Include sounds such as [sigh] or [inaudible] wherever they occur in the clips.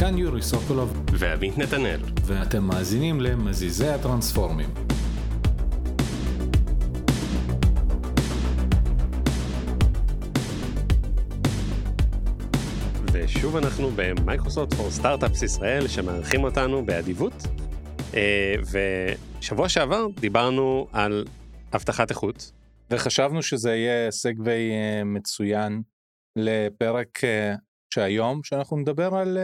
כאן יורי סוקולוב, ועמית נתנאל. ואתם מאזינים למזיזי הטרנספורמים. ושוב אנחנו במייקרוסופט פור סטארט-אפס ישראל שמארחים אותנו באדיבות. אה, ושבוע שעבר דיברנו על הבטחת איכות. וחשבנו שזה יהיה סגווי אה, מצוין לפרק אה, שהיום שאנחנו נדבר על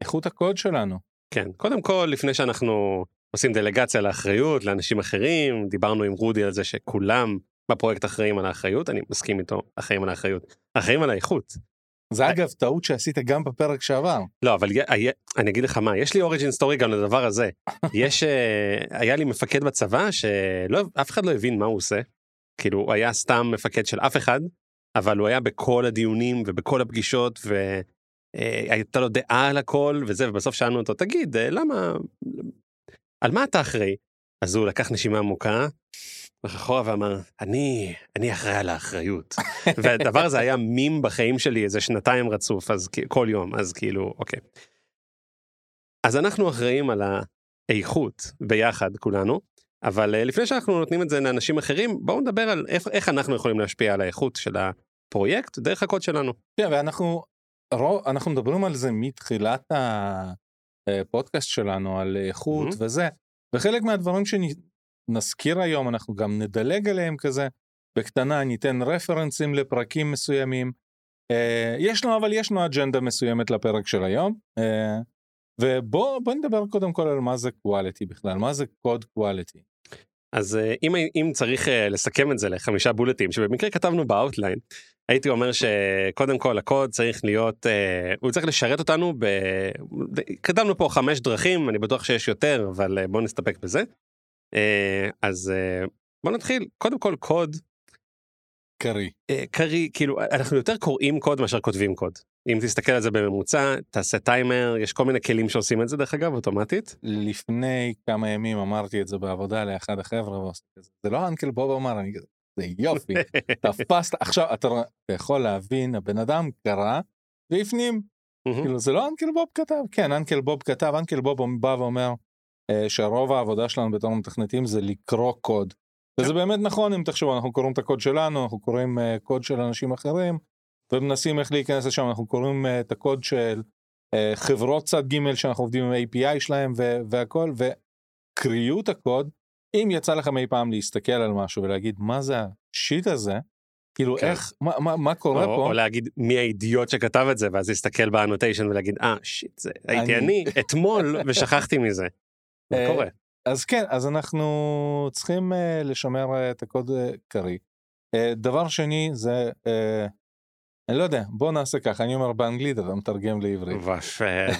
איכות הקוד שלנו. כן, קודם כל לפני שאנחנו עושים דלגציה לאחריות לאנשים אחרים, דיברנו עם רודי על זה שכולם בפרויקט אחראים על האחריות, אני מסכים איתו, אחראים על האחריות, אחראים על האיכות. זה אגב טעות שעשית גם בפרק שעבר. לא אבל אני אגיד לך מה יש לי אוריג'ין סטורי גם לדבר הזה [laughs] יש אה, היה לי מפקד בצבא שלא אף אחד לא הבין מה הוא עושה כאילו הוא היה סתם מפקד של אף אחד אבל הוא היה בכל הדיונים ובכל הפגישות והייתה לו דעה על הכל וזה ובסוף שאלנו אותו תגיד אה, למה על מה אתה אחראי אז הוא לקח נשימה עמוקה אחורה ואמר אני אני אחראי על האחריות [laughs] והדבר הזה היה מים בחיים שלי איזה שנתיים רצוף אז כל יום אז כאילו אוקיי. אז אנחנו אחראים על האיכות ביחד כולנו אבל אה, לפני שאנחנו נותנים את זה לאנשים אחרים בואו נדבר על איך, איך אנחנו יכולים להשפיע על האיכות של הפרויקט דרך הקוד שלנו. כן, ואנחנו רוב, אנחנו מדברים על זה מתחילת הפודקאסט שלנו על איכות mm-hmm. וזה וחלק מהדברים נזכיר היום, אנחנו גם נדלג עליהם כזה, בקטנה ניתן רפרנסים לפרקים מסוימים. Uh, יש לנו, אבל יש לנו אג'נדה מסוימת לפרק של היום. אה, ובוא נדבר קודם כל על מה זה quality בכלל, מה זה code quality. אז אה, אם, אם צריך אה, לסכם את זה לחמישה בולטים שבמקרה כתבנו ב outline הייתי אומר שקודם כל הקוד צריך להיות אה, הוא צריך לשרת אותנו ב... כתבנו פה חמש דרכים אני בטוח שיש יותר אבל אה, בוא נסתפק בזה. אה, אז אה, בוא נתחיל קודם כל קוד. קריא. אה, קריא כאילו אנחנו יותר קוראים קוד מאשר כותבים קוד. אם תסתכל על זה בממוצע תעשה טיימר יש כל מיני כלים שעושים את זה דרך אגב אוטומטית. לפני כמה ימים אמרתי את זה בעבודה לאחד החבר'ה זה לא אנקל בוב אמר אני זה יופי תפסת עכשיו אתה יכול להבין הבן אדם קרא והפנים. כאילו זה לא אנקל בוב כתב? כן אנקל בוב כתב אנקל בוב בא ואומר אה, שרוב העבודה שלנו בתור מתכנתים זה לקרוא קוד. וזה באמת נכון אם תחשבו אנחנו קוראים את הקוד שלנו אנחנו קוראים uh, קוד של אנשים אחרים ומנסים איך להיכנס לשם אנחנו קוראים uh, את הקוד של חברות צד ג' שאנחנו עובדים עם API שלהם והכל וקריאות הקוד אם יצא לכם אי פעם להסתכל על משהו ולהגיד מה זה השיט הזה כאילו כן. איך מה, מה, מה קורה או, פה או להגיד מי האידיוט שכתב את זה ואז להסתכל באנוטיישן ולהגיד אה שיט זה הייתי אני, אני אתמול ושכחתי מזה. אה, קורה. אז כן, אז אנחנו צריכים uh, לשמר uh, את הקוד uh, קריא. Uh, דבר שני זה, uh, אני לא יודע, בוא נעשה ככה, אני אומר באנגלית, אתה מתרגם לעברית.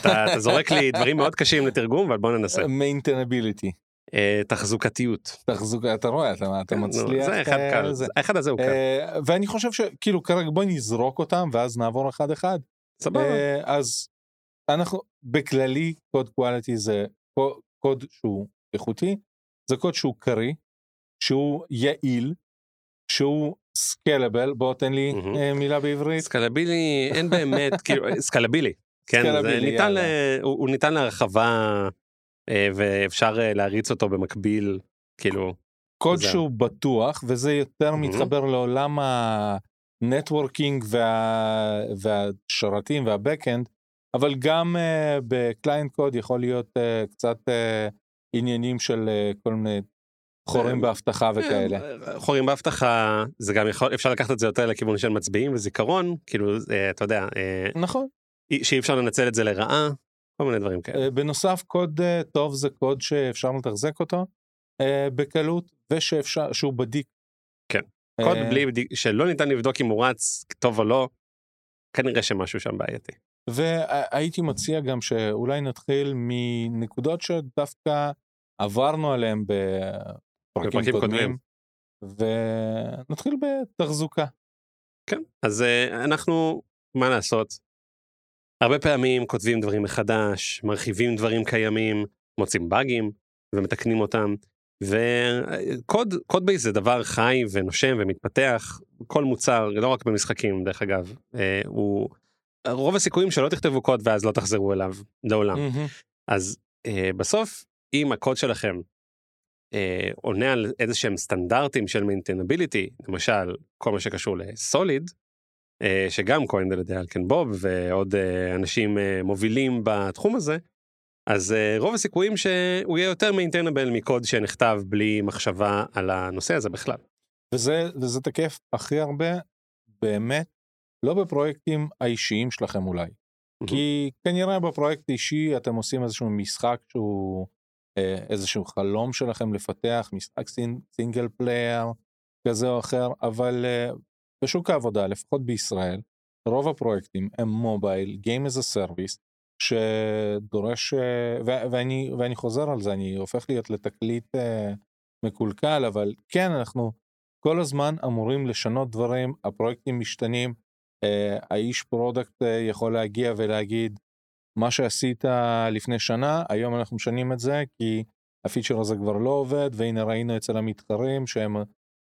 אתה, אתה זורק לי דברים מאוד קשים לתרגום, אבל בוא ננסה. מיינטנביליטי. Uh, תחזוקתיות. תחזוקה, אתה רואה, אתה, אתה כן, מצליח. זה אחד uh, קל, זה. האחד הזה הוא קל. Uh, ואני חושב שכאילו כרגע בוא נזרוק אותם ואז נעבור אחד אחד. סבבה. אז אנחנו בכללי קוד קואליטי זה קוד שהוא איכותי, זה קוד שהוא קריא, שהוא יעיל, שהוא scalable, בוא תן לי. מילה בעברית. סקלבילי אין באמת, כאילו [laughs] סקלבילי, כן, זה ניתן. הוא, ניתן להרחבה אה, ואפשר אה, להריץ אותו במקביל, כאילו. קוד זה... שהוא בטוח וזה יותר mm-hmm. מתחבר לעולם ה networking וה... והשרתים וה backend אבל גם uh, בקליינט קוד יכול להיות uh, קצת uh, עניינים של uh, כל מיני חורים באבטחה וכאלה. חורים באבטחה זה גם יכול אפשר לקחת את זה יותר לכיוון של מצביעים וזיכרון כאילו uh, אתה יודע uh, נכון שאי אפשר לנצל את זה לרעה כל מיני דברים כאלה. Uh, בנוסף קוד uh, טוב זה קוד שאפשר לתחזק אותו uh, בקלות ושאפשר שהוא בדיק. כן. קוד בלי שלא ניתן לבדוק אם הוא רץ טוב או לא כנראה שמשהו שם בעייתי. והייתי מציע גם שאולי נתחיל מנקודות שדווקא עברנו עליהם בפרקים קודמים, קודמים, ונתחיל בתחזוקה. כן, אז אנחנו, מה לעשות, הרבה פעמים כותבים דברים מחדש, מרחיבים דברים קיימים, מוצאים באגים ומתקנים אותם, וקוד קוד בייס זה דבר חי ונושם ומתפתח, כל מוצר, לא רק במשחקים דרך אגב, אה, הוא... רוב הסיכויים שלא תכתבו קוד ואז לא תחזרו אליו לעולם. מהמם. אז אה, בסוף אם הקוד שלכם אה, עונה על איזה שהם סטנדרטים של maintainability למשל כל מה שקשור ל SOLID אה, שגם כאן על ידי Uncle Bob ועוד אה, אנשים אה, מובילים בתחום הזה אז אה, רוב הסיכויים שהוא יהיה יותר maintainable מקוד שנכתב בלי מחשבה על הנושא הזה בכלל. וזה, וזה תקף הכי הרבה באמת, לא בפרויקטים האישיים שלכם אולי. כי כנראה בפרויקט אישי אתם עושים איזשהו משחק שהוא אה, איזשהו חלום שלכם לפתח, משחק sin, single player כזה או אחר, אבל אה, בשוק העבודה, לפחות בישראל, רוב הפרויקטים הם mobile, Game as a Service, שדורש, אה, ו- ואני, ואני חוזר על זה, אני הופך להיות לתקליט אה, מקולקל, אבל כן, אנחנו כל הזמן אמורים לשנות דברים, הפרויקטים משתנים, אה, האיש product אה, יכול להגיע ולהגיד, מה שעשית לפני שנה, היום אנחנו משנים את זה, כי הפיצ'ר הזה כבר לא עובד, והנה ראינו אצל המתחרים שהם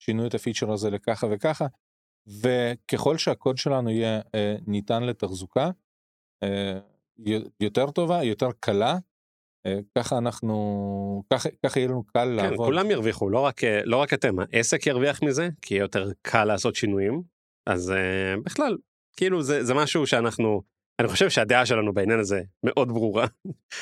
שינו את הפיצ'ר הזה לככה וככה, וככל שהקוד שלנו יהיה אה, ניתן לתחזוקה, אה, יותר טובה, יותר קלה, אה, ככה אנחנו, ככה, ככה יהיה לנו קל כן, לעבוד. כולם ירוויחו לא רק אה, לא רק אתם העסק ירוויח מזה כי יהיה יותר קל לעשות שינויים. אז אה, בכלל כאילו זה זה משהו שאנחנו אני חושב שהדעה שלנו בעניין הזה מאוד ברורה.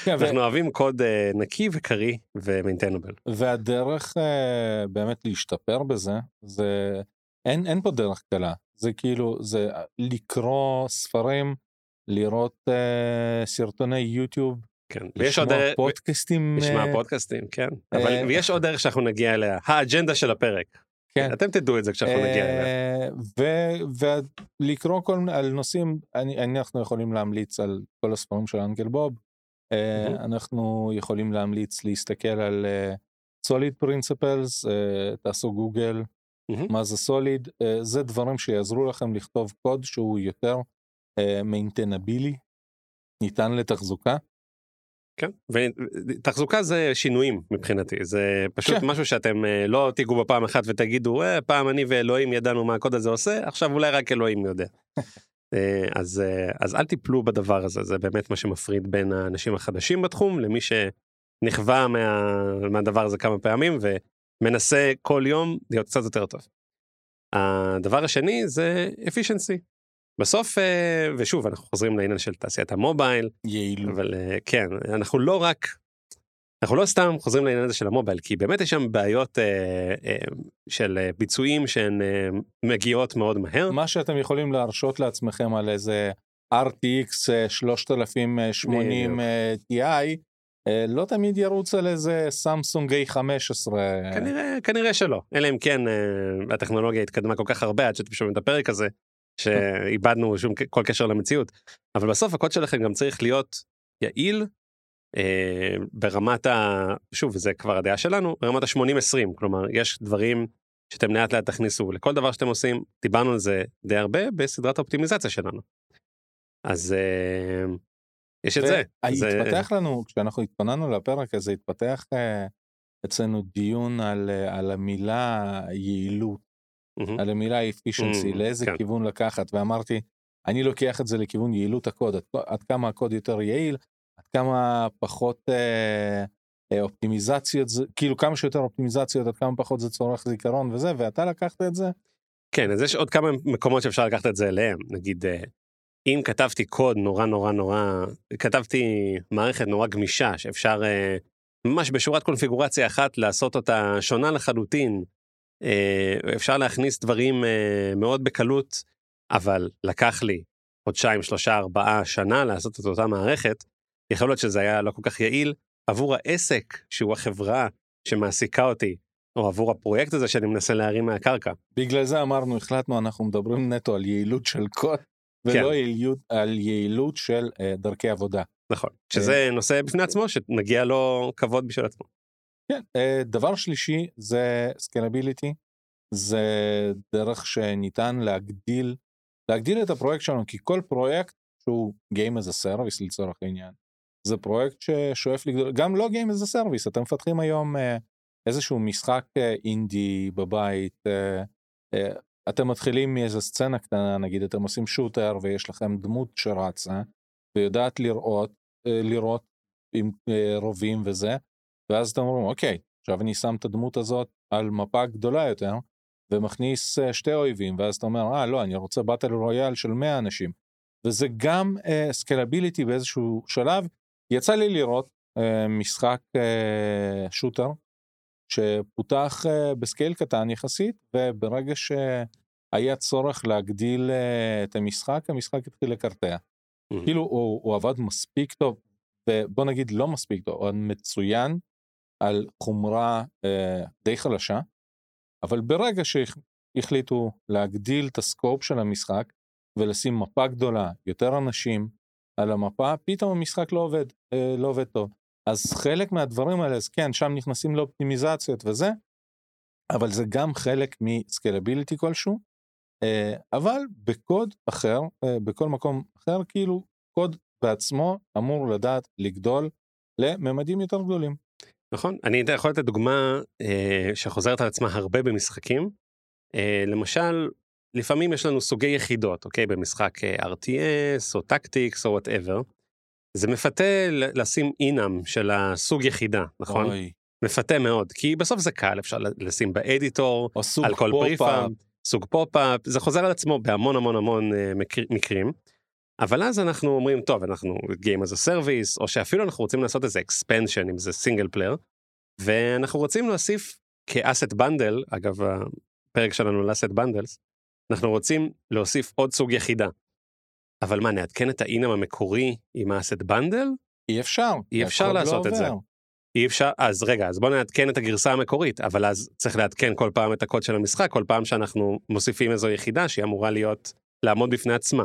כן, ו- אנחנו אוהבים קוד אה, נקי וקריא ומיינטנבל והדרך אה, באמת להשתפר בזה, זה, אין, אין פה דרך קלה, זה כאילו, זה לקרוא ספרים, לראות אה, סרטוני יוטיוב, כן ויש עוד לשמוע דרך פודקאסטים, לשמוע אה, פודקאסטים כן אה, אבל ויש עוד דרך שאנחנו נגיע אליה האג'נדה של הפרק כן. אתם תדעו את זה כשאנחנו נגיע אליה. אה, ו- ולקרוא כל מיני, על נושאים, אני, אנחנו יכולים להמליץ על כל הספרים של אנגל בוב, אה, מהמם. אנחנו יכולים להמליץ להסתכל על אה, Solid Principles, אה, תעשו גוגל, מהמם. מה זה סוליד, זה דברים שיעזרו לכם לכתוב קוד שהוא יותר מיינטנבילי, ניתן לתחזוקה. כן, ותחזוקה זה שינויים מבחינתי, זה פשוט כן. משהו שאתם אה, לא תיגעו בפעם אחת ותגידו, אה, פעם אני ואלוהים ידענו מה הקוד הזה עושה, עכשיו אולי רק אלוהים יודע. [laughs] אה, אז, אה, אז אל תיפלו בדבר הזה, זה באמת מה שמפריד בין האנשים החדשים בתחום למי שנכווה מה, מהדבר הזה כמה פעמים ומנסה כל יום להיות קצת יותר טוב. הדבר השני זה efficiency. בסוף, אה, ושוב, אנחנו חוזרים לעניין של תעשיית המובייל, יעילות. אבל אה, כן אנחנו לא רק אנחנו לא סתם חוזרים לעניין הזה של המובייל כי באמת יש שם בעיות אה, של ביצועים שהן מגיעות מאוד מהר. מה שאתם יכולים להרשות לעצמכם על איזה RTX אה, 3080 בדיוק. אה, Ti, לא תמיד ירוץ על איזה סמסונג A15. כנראה כנראה שלא אלא אם כן אה, הטכנולוגיה התקדמה כל כך הרבה עד שאתם שומעים את הפרק הזה שאיבדנו שום כל קשר למציאות אבל בסוף הקוד שלכם גם צריך להיות יעיל. אה, ברמת ה... שוב זה כבר הדעה שלנו ברמת ה-80-20 כלומר יש דברים שאתם לאט לאט תכניסו לכל דבר שאתם עושים דיברנו על זה די הרבה בסדרת האופטימיזציה שלנו. אז אה, יש את זה. זה- התפתח לנו, כשאנחנו התכוננו לפרק הזה, התפתח אה, אצלנו דיון על, אה, על המילה יעילות. על המילה efficiency, לאיזה כן. כיוון לקחת, ואמרתי, אני לוקח את זה לכיוון יעילות הקוד, עד, עד כמה הקוד יותר יעיל, עד כמה פחות אה, אה, אופטימיזציות, כאילו כמה שיותר אופטימיזציות, עד כמה פחות זה צורך זיכרון וזה, ואתה לקחת את זה, כן אז יש עוד כמה מקומות שאפשר לקחת את זה אליהם נגיד אם כתבתי קוד נורא נורא נורא כתבתי מערכת נורא גמישה שאפשר אה, ממש בשורת קונפיגורציה אחת לעשות אותה שונה לחלוטין. אה, אפשר להכניס דברים אה, מאוד בקלות אבל לקח לי חודשיים שלושה ארבעה שנה לעשות את אותה מערכת. יכול להיות שזה היה לא כל כך יעיל עבור העסק שהוא החברה שמעסיקה אותי או עבור הפרויקט הזה שאני מנסה להרים מהקרקע. בגלל זה אמרנו, החלטנו, אנחנו מדברים נטו על יעילות של קוד, ולא כן. יעילות, על יעילות של אה, דרכי עבודה. נכון שזה נושא בפני עצמו שמגיע לו כבוד בשביל עצמו. כן, אה, דבר שלישי זה סקלביליטי, זה דרך שניתן להגדיל, להגדיל את הפרויקט שלנו, כי כל פרויקט שהוא Game as a Service לצורך העניין, זה פרויקט ששואף לגדול, גם לא Game as a Service, אתם מפתחים היום אה, איזשהו משחק אה, אינדי בבית, אה, אה, אתם מתחילים מאיזה סצנה קטנה, נגיד אתם עושים שוטר ויש לכם דמות שרצה ויודעת לראות, אה, לראות עם אה, רובים וזה, ואז אתם אומרים, אוקיי, עכשיו אני שם את הדמות הזאת על מפה גדולה יותר, ומכניס אה, שתי אויבים, ואז אתה אומר, אה, לא, אני רוצה באטל רויאל של 100 אנשים. וזה גם scalability אה, באיזשהו שלב. יצא לי לראות אה, משחק אה, shooter שפותח אה, ב scale קטן יחסית, וברגע שהיה צורך להגדיל אה, את המשחק, המשחק התחיל לקרטע. Mm-hmm. כאילו הוא, הוא עבד מספיק טוב, ובוא נגיד לא מספיק טוב, הוא מצוין על חומרה אה, די חלשה, אבל ברגע שהחליטו להגדיל את ה scope של המשחק ולשים מפה גדולה, יותר אנשים על המפה, פתאום המשחק לא עובד, אה, לא עובד טוב. אז חלק מהדברים האלה, אז כן, שם נכנסים לאופטימיזציות וזה, אבל זה גם חלק מסקלביליטי כלשהו, אה, אבל בקוד אחר, אה, בכל מקום אחר, כאילו קוד בעצמו אמור לדעת לגדול לממדים יותר גדולים. נכון, אני יכול לתת דוגמה אה, שחוזרת על עצמה הרבה במשחקים. אה, למשל, לפעמים יש לנו סוגי יחידות, אוקיי? במשחק אה, RTS או tactics או whatever. זה מפתה לשים enum של הסוג יחידה, נכון? אוי. מפתה מאוד, כי בסוף זה קל, אפשר לשים ב editor, על כל prefab, סוג pop-up, זה חוזר על עצמו בהמון המון המון מקר, מקרים. אבל אז אנחנו אומרים, טוב, אנחנו Game as a Service, או שאפילו אנחנו רוצים לעשות איזה expansion, אם זה single player, ואנחנו רוצים להוסיף כ asset bundle, אגב, הפרק שלנו ל asset bundles, אנחנו רוצים להוסיף עוד סוג יחידה. אבל מה, נעדכן את ה enum המקורי עם ה asset bundle? אי אפשר. אי אפשר לא לעשות לא את זה. אי אפשר, אז רגע, אז בוא נעדכן את הגרסה המקורית, אבל אז צריך לעדכן כל פעם את הקוד של המשחק, כל פעם שאנחנו מוסיפים איזו יחידה שהיא אמורה להיות, לעמוד בפני עצמה.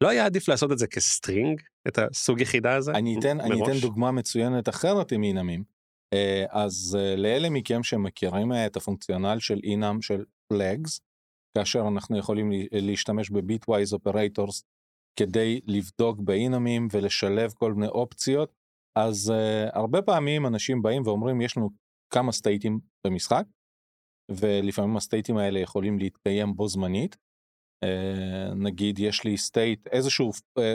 לא היה עדיף לעשות את זה כ string, את הסוג יחידה הזה? אני אתן, אני אתן דוגמה מצוינת אחרת עם אינמים. אה, אז אה, לאלה מכם שמכירים אה, את ה functional של enum של flags, כאשר אנחנו יכולים להשתמש ב bitwise operators כדי לבדוק באינמים ולשלב כל מיני אופציות, אז אה, הרבה פעמים אנשים באים ואומרים יש לנו כמה סטייטים במשחק, ולפעמים הסטייטים האלה יכולים להתקיים בו זמנית. Uh, נגיד יש לי state, איזשהו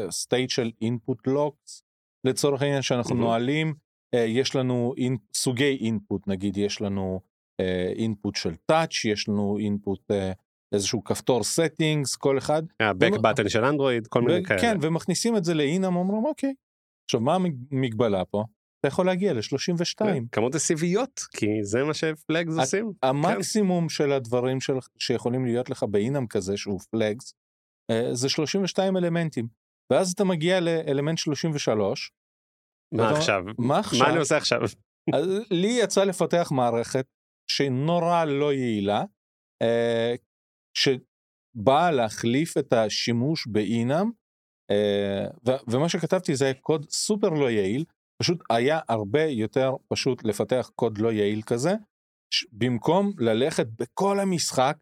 state uh, של input locks, לצורך העניין שאנחנו mm-hmm. נועלים, uh, יש לנו אין, סוגי input, נגיד יש לנו uh, של touch, יש לנו input uh, איזשהו כפתור settings כל אחד. ה-back button של אנדרואיד כל מיני כאלה. כן ומכניסים את זה ל enum אומרים אוקיי. עכשיו מה המגבלה פה? אתה יכול להגיע ל-32. כן, כמות הסיביות כי זה מה ש flags עושים. המקסימום כן. של הדברים של, שיכולים להיות לך באינם כזה שהוא פלאגס אה, זה 32 אלמנטים ואז אתה מגיע לאלמנט 33. מה ואתה, עכשיו? מה עכשיו? מה אני עושה עכשיו? [laughs] לי יצא לפתח מערכת שנורא לא יעילה אה, שבאה להחליף את השימוש באינם, ומה שכתבתי זה קוד סופר לא יעיל, פשוט היה הרבה יותר פשוט לפתח קוד לא יעיל כזה, במקום ללכת בכל המשחק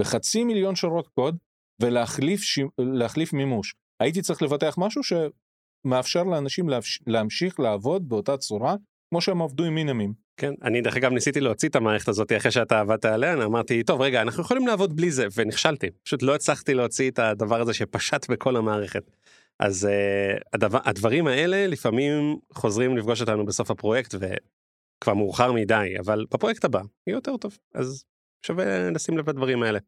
בחצי מיליון שורות קוד ולהחליף ש... להחליף מימוש. הייתי צריך לפתח משהו שמאפשר לאנשים להמשיך לעבוד באותה צורה כמו שהם עבדו עם מינמים. כן, אני דרך אגב ניסיתי להוציא את המערכת הזאת אחרי שאתה עבדת עליה, אני אמרתי, טוב רגע, אנחנו יכולים לעבוד בלי זה, ונכשלתי. פשוט לא הצלחתי להוציא את הדבר הזה שפשט בכל המערכת. אז uh, הדבר, הדברים האלה לפעמים חוזרים לפגוש אותנו בסוף הפרויקט וכבר מאוחר מדי, אבל בפרויקט הבא יהיה יותר טוב, אז שווה לשים לב לדברים האלה.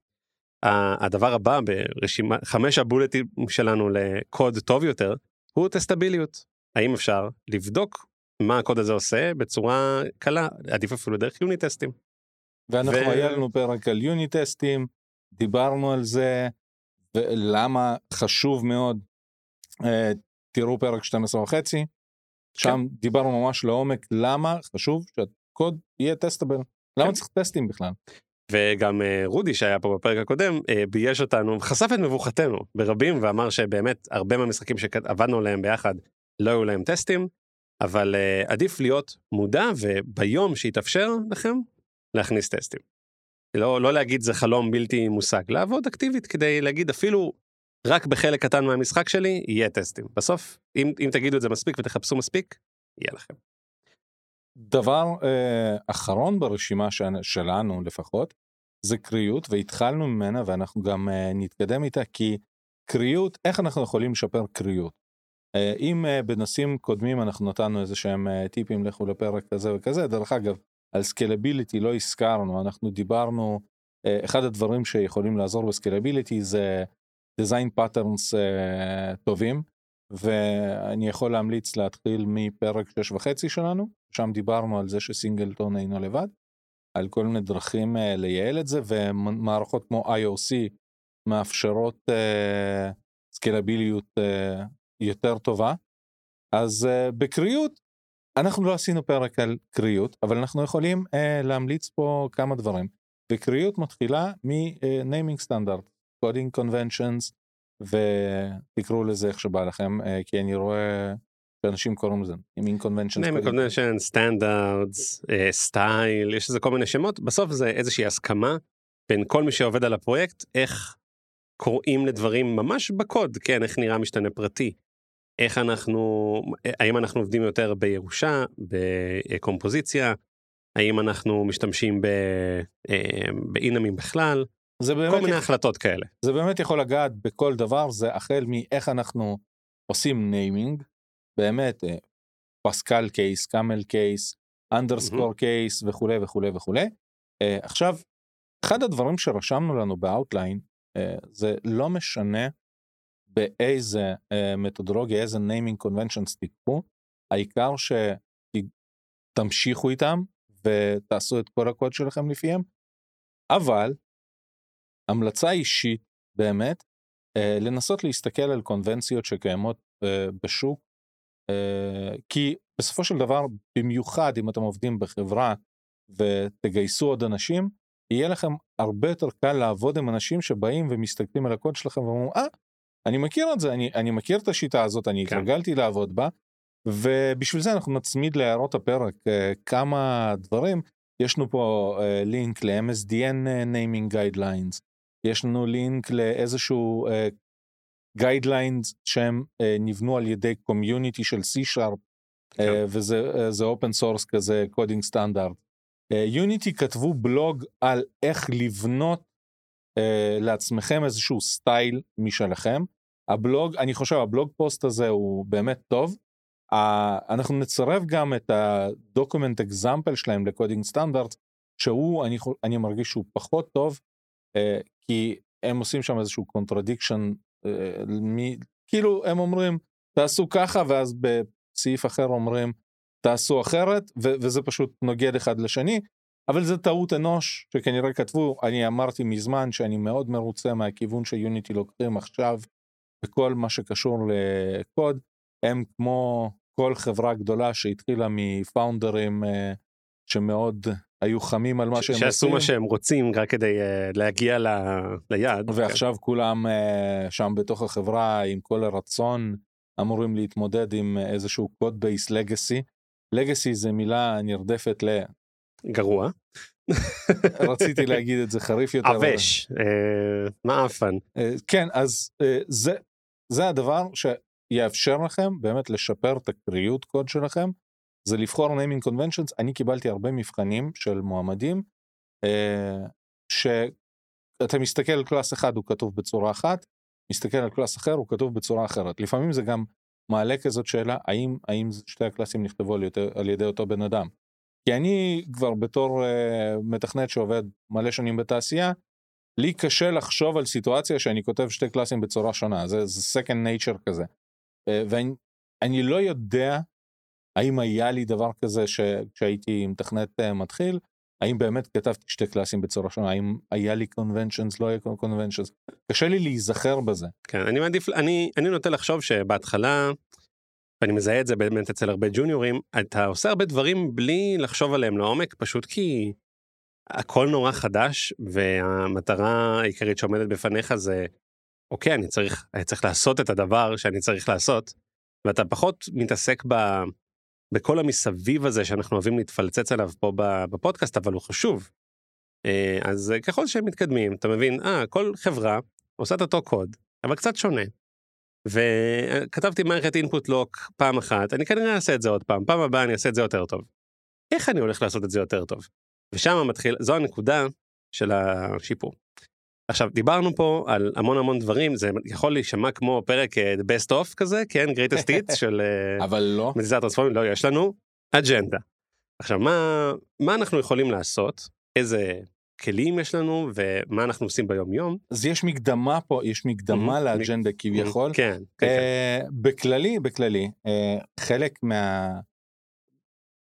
הדבר הבא ברשימה, חמש הבולטים שלנו לקוד טוב יותר, הוא טסטביליות. האם אפשר לבדוק מה הקוד הזה עושה בצורה קלה, עדיף אפילו דרך יוני טסטים. ואנחנו ו... היה לנו פרק על יוני טסטים, דיברנו על זה, ולמה חשוב מאוד, uh, תראו פרק 12 וחצי, שם כן. דיברנו ממש לעומק למה חשוב שהקוד יהיה טסטבל, כן. למה צריך טסטים בכלל. וגם uh, רודי שהיה פה בפרק הקודם uh, בייש אותנו חשף את מבוכתנו ברבים ואמר שבאמת הרבה מהמשחקים שעבדנו עליהם ביחד לא היו להם טסטים אבל עדיף להיות מודע וביום שיתאפשר לכם להכניס טסטים. לא, לא להגיד זה חלום בלתי מושג, לעבוד אקטיבית כדי להגיד אפילו רק בחלק קטן מהמשחק שלי יהיה טסטים. בסוף, אם, אם תגידו את זה מספיק ותחפשו מספיק, יהיה לכם. דבר uh, אחרון ברשימה שלנו לפחות, זה קריאות והתחלנו ממנה ואנחנו גם uh, נתקדם איתה כי קריאות איך אנחנו יכולים לשפר קריאות. Uh, אם uh, בנושאים קודמים אנחנו נתנו איזה שהם uh, טיפים לכו לפרק כזה וכזה דרך אגב על סקלביליטי לא הזכרנו אנחנו דיברנו uh, אחד הדברים שיכולים לעזור בסקלביליטי זה design patterns uh, טובים ואני יכול להמליץ להתחיל מפרק 6 וחצי שלנו שם דיברנו על זה שסינגלטון אינו לבד על כל מיני דרכים uh, לייעל את זה ומערכות כמו IOC מאפשרות uh, סקלביליות uh, יותר טובה. אז uh, בקריאות אנחנו לא עשינו פרק על קריאות אבל אנחנו יכולים uh, להמליץ פה כמה דברים. וקריאות מתחילה מ-naming standard coding conventions ותקראו לזה איך שבא לכם uh, כי אני רואה שאנשים קוראים לזה conventions naming conventions standards סטייל יש איזה כל מיני שמות. בסוף זה איזושהי הסכמה בין כל מי שעובד על הפרויקט איך קוראים לדברים ממש בקוד כן איך נראה משתנה פרטי. איך אנחנו האם אנחנו עובדים יותר בירושה בקומפוזיציה האם אנחנו משתמשים ב enumים בכלל זה באמת כל מיני יכול, החלטות כאלה. זה באמת יכול לגעת בכל דבר זה החל מאיך אנחנו עושים naming באמת Pascal case camel case underscore case וכולי וכולי וכולי uh, עכשיו אחד הדברים שרשמנו לנו ב outline uh, זה לא משנה באיזה uh, מתודולוגיה איזה naming conventions תיקחו העיקר שתמשיכו איתם ותעשו את כל הקוד שלכם לפיהם אבל המלצה אישית באמת אה, לנסות להסתכל על קונבנציות שקיימות אה, בשוק אה, כי בסופו של דבר במיוחד אם אתם עובדים בחברה ותגייסו עוד אנשים יהיה לכם הרבה יותר קל לעבוד עם אנשים שבאים ומסתכלים על הקוד שלכם ואומרים אה אני מכיר את זה אני, אני מכיר את השיטה הזאת אני כן. התרגלתי לעבוד בה. ובשביל זה אנחנו נצמיד להערות הפרק אה, כמה דברים. יש לנו פה אה, לינק ל-MSDN אה, naming guidelines יש לנו לינק לאיזשהו guidelines uh, שהם uh, נבנו על ידי community של C-Sharp כן. uh, וזה open source כזה coding standard. Unity כתבו בלוג על איך לבנות uh, לעצמכם איזשהו style משלכם. הבלוג אני חושב הבלוג פוסט הזה הוא באמת טוב. Uh, אנחנו נצרף גם את ה document example שלהם ל coding standard שהוא אני, אני מרגיש שהוא פחות טוב uh, כי הם עושים שם איזשהו contradiction, אה, כאילו הם אומרים תעשו ככה ואז בסעיף אחר אומרים תעשו אחרת ו- וזה פשוט נוגד אחד לשני. אבל זה טעות אנוש שכנראה כתבו. אני אמרתי מזמן שאני מאוד מרוצה מהכיוון שיוניטי לוקחים עכשיו בכל מה שקשור לקוד. הם כמו כל חברה גדולה שהתחילה מפאונדרים אה, שמאוד היו חמים על מה שהם עושים. שעשו מה שהם רוצים רק כדי uh, להגיע ל... ליעד. ועכשיו כן. כולם uh, שם בתוך החברה עם כל הרצון אמורים להתמודד עם איזשהו קוד בייס לגאסי. legacy זה מילה נרדפת ל... גרוע. [laughs] רציתי [laughs] להגיד את זה חריף יותר. עבש, אה, מעפן. כן, אז זה, זה הדבר שיאפשר לכם באמת לשפר את הקריאות קוד שלכם זה לבחור naming conventions אני קיבלתי הרבה מבחנים של מועמדים אה, שאתה מסתכל על class אחד הוא כתוב בצורה אחת מסתכל על class אחר הוא כתוב בצורה אחרת לפעמים זה גם מעלה כזאת שאלה האם האם שתי הקלאסים נכתבו על, יותר, על ידי אותו בן אדם. כי אני כבר בתור אה, מתכנת שעובד מלא שנים בתעשייה לי קשה לחשוב על סיטואציה שאני כותב שתי קלאסים בצורה שונה זה, זה second nature כזה. אה, ואני לא יודע האם היה לי דבר כזה כשהייתי מתכנת אה, מתחיל, האם באמת כתבתי שתי קלאסים בצורה שונה, האם היה לי קונבנצ'נס, לא היה קונבנצ'נס, קשה לי להיזכר בזה. כן, אני מעדיף, אני, אני נוטה לחשוב שבהתחלה, ואני מזהה את זה באמת אצל הרבה ג'וניורים, אתה עושה הרבה דברים בלי לחשוב עליהם לעומק, פשוט כי הכל נורא חדש, והמטרה העיקרית שעומדת בפניך זה, אוקיי, אני צריך, אני צריך לעשות את הדבר שאני צריך לעשות, ואתה פחות מתעסק ב... בכל המסביב הזה שאנחנו אוהבים להתפלצץ עליו פה בפודקאסט, אבל הוא חשוב. אה, אז ככל שהם מתקדמים, אתה מבין, אה, כל חברה עושה את אותו קוד, אבל קצת שונה. וכתבתי מערכת אינפוט לוק פעם אחת, אני כנראה אעשה את זה עוד פעם, פעם הבאה אני אעשה את זה יותר טוב. איך אני הולך לעשות את זה יותר טוב? ושם מתחיל, זו הנקודה של השיפור. עכשיו דיברנו פה על המון המון דברים זה יכול להישמע כמו פרק אה, best of כזה כן greatest hits [laughs] של אה, אבל לא. מזיזת הטרנספורמים לא יש לנו אג'נדה. עכשיו מה מה אנחנו יכולים לעשות איזה כלים יש לנו ומה אנחנו עושים ביום יום. אז יש מקדמה פה יש מקדמה. לאג'נדה כביכול. כן, כן, כן. אה, בכללי בכללי אה, חלק מה...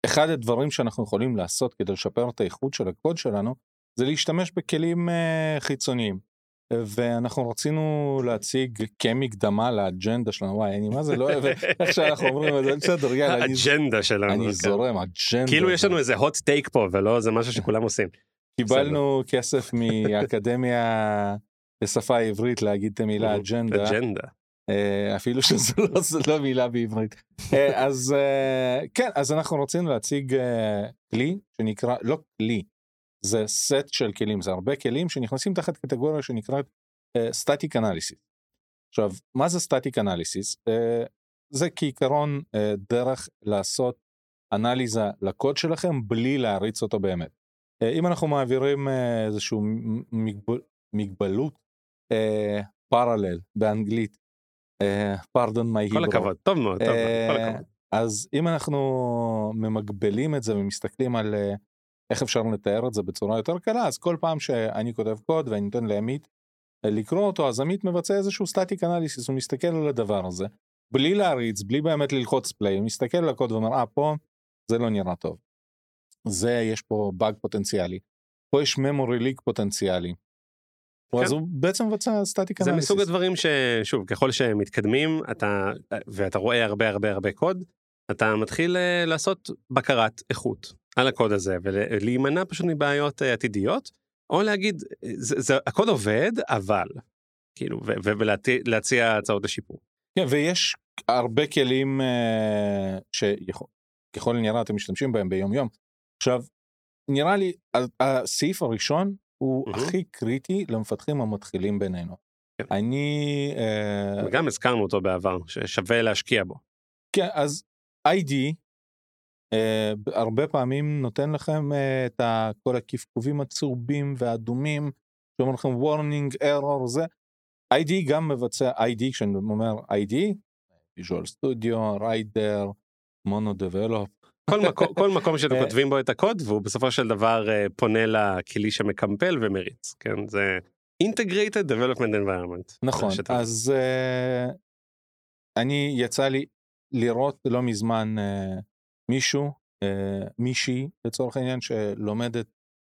אחד הדברים שאנחנו יכולים לעשות כדי לשפר את האיכות של הקוד שלנו זה להשתמש בכלים אה, חיצוניים. ואנחנו רצינו להציג כמקדמה לאג'נדה שלנו וואי אני מה זה לא אוהב איך שאנחנו אומרים את זה בסדר יאללה האג'נדה שלנו. אני כן. זורם אג'נדה כאילו יש לנו איזה hot take פה ולא זה משהו שכולם עושים. קיבלנו כסף מהאקדמיה לשפה העברית להגיד את המילה. אג'נדה אג'נדה. אה, אפילו שזו לא, לא מילה בעברית. אה, אז כן, אז אנחנו רוצים להציג כלי שנקרא, לא כלי, זה סט של כלים, זה הרבה כלים שנכנסים תחת קטגוריה שנקראת סטטיק אנליסיס. עכשיו, מה זה סטטיק אנליסיס? זה כעיקרון אה, דרך לעשות אנליזה לקוד שלכם בלי להריץ אותו באמת. אה, אם אנחנו מעבירים אה, איזשהו מ- מגבל, מגבלות, פרלל באנגלית, פרדון מי כל הכבוד טוב מאוד טוב מאוד, כל אה, הכבוד. אז אם אנחנו ממגבלים את זה ומסתכלים על אה, איך אפשר לתאר את זה בצורה יותר קלה, אז כל פעם שאני כותב קוד ואני נותן לעמית אה, לקרוא אותו, אז עמית מבצע איזשהו static analysis, הוא מסתכל על הדבר הזה, בלי להריץ, בלי באמת ללחוץ play, הוא מסתכל על הקוד ואומר, אה, פה זה לא נראה טוב. זה, יש פה באג פוטנציאלי. פה יש memory leak פוטנציאלי. אז כן. הוא בעצם מבצע static זה analysis. מסוג הדברים ששוב ככל שהם מתקדמים אתה ואתה רואה הרבה הרבה הרבה קוד אתה מתחיל אה, לעשות בקרת איכות על הקוד הזה ולהימנע פשוט מבעיות אה, עתידיות או להגיד אה, זה, זה הקוד עובד אבל כאילו ולהציע הצעות לשיפור. כן, ויש הרבה כלים אה, שככל הנראה אתם משתמשים בהם ביום יום. עכשיו, נראה לי הסעיף הראשון הוא מהמם. הכי קריטי למפתחים המתחילים בינינו. כן. אני, אה, וגם הזכרנו אותו בעבר ששווה להשקיע בו. כן, אז ID אה, הרבה פעמים נותן לכם אה, את ה- כל הקפקובים הצהובים והאדומים, שאומר לכם warning, error, זה. ID גם מבצע ID, כשאני אומר ID, Visual Studio, Rider, Mono Develop, כל מקום, [laughs] כל מקום שאתם אה, כותבים בו את הקוד והוא בסופו של דבר אה, פונה לכלי שמקמפל ומריץ כן זה integrated development environment. נכון. אז uh, אני יצא לי לראות לא מזמן uh, מישהו, uh, מישהי לצורך העניין שלומדת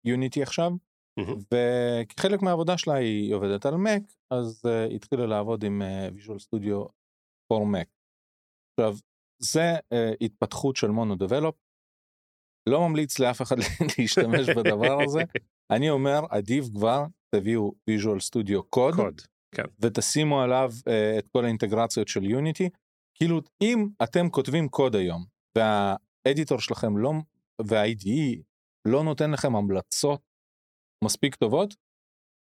יוניטי עכשיו. וכחלק מהעבודה שלה היא עובדת על Mac, אז uh, התחילה לעבוד עם Visual Studio for Mac. עכשיו, זה uh, התפתחות של מונו דבלופ, לא ממליץ לאף אחד [laughs] להשתמש בדבר הזה, אני אומר עדיף כבר תביאו Studio Code. קוד. ותשימו עליו uh, את כל האינטגרציות של יוניטי. כאילו אם אתם כותבים קוד היום והאדיטור שלכם לא וה-IDE לא נותן לכם המלצות מספיק טובות,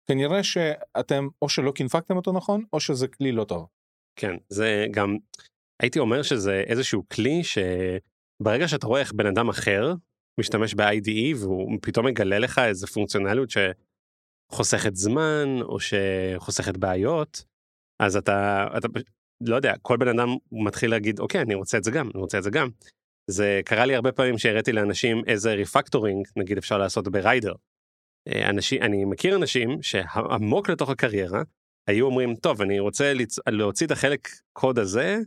כנראה שאתם או שלא קינפקתם אותו נכון או שזה כלי לא טוב. כן זה גם הייתי אומר שזה איזשהו כלי שברגע שאתה רואה איך בן אדם אחר משתמש ב-IDE והוא פתאום מגלה לך איזה פונקציונליות שחוסכת זמן או שחוסכת בעיות אז אתה אתה לא יודע כל בן אדם מתחיל להגיד אוקיי אני רוצה את זה גם אני רוצה את זה גם. זה קרה לי הרבה פעמים שהראיתי לאנשים איזה refactoring נגיד אפשר לעשות ב Rider. אה, אנשים אני מכיר אנשים שעמוק לתוך הקריירה היו אומרים טוב אני רוצה ליצ... להוציא את החלק קוד הזה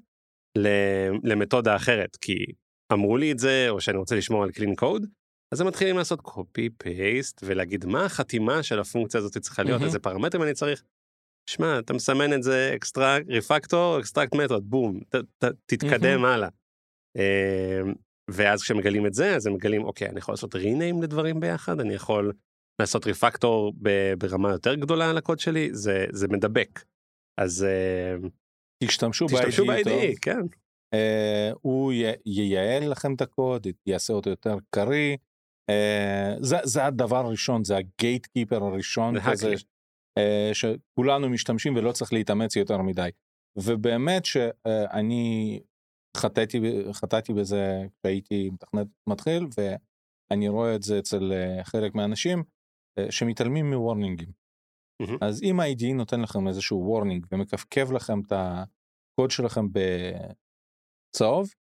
למתודה אחרת כי אמרו לי את זה או שאני רוצה לשמור על clean code אז הם מתחילים לעשות copy paste ולהגיד מה החתימה של הפונקציה הזאת צריכה להיות מהמם. איזה פרמטרים אני צריך. שמע אתה מסמן את זה extract refactor extract method בום ת, ת, תתקדם. הלאה. אה, ואז כשמגלים את זה אז הם מגלים אוקיי אני יכול לעשות rename לדברים ביחד אני יכול לעשות refactor ברמה יותר גדולה על הקוד שלי זה זה מדבק. אז אה, תשתמשו תשתמשו ב-IDE טוב, ב-IDE כן אה, הוא י- ייעל לכם את הקוד, יעשה אותו יותר קריא. אה, זה, זה הדבר הראשון, זה ה gatekeeper הראשון זה כזה, שכולנו משתמשים ולא צריך להתאמץ יותר מדי. ובאמת שאני חטאתי, חטאתי בזה כשהייתי מתכנת מתחיל, ואני רואה את זה אצל אה, חלק מהאנשים, אה, שמתעלמים מ warningים. מהמם. אז אם ה-IDE נותן לכם איזשהו warning ומקווקו לכם את הקוד שלכם בצהוב,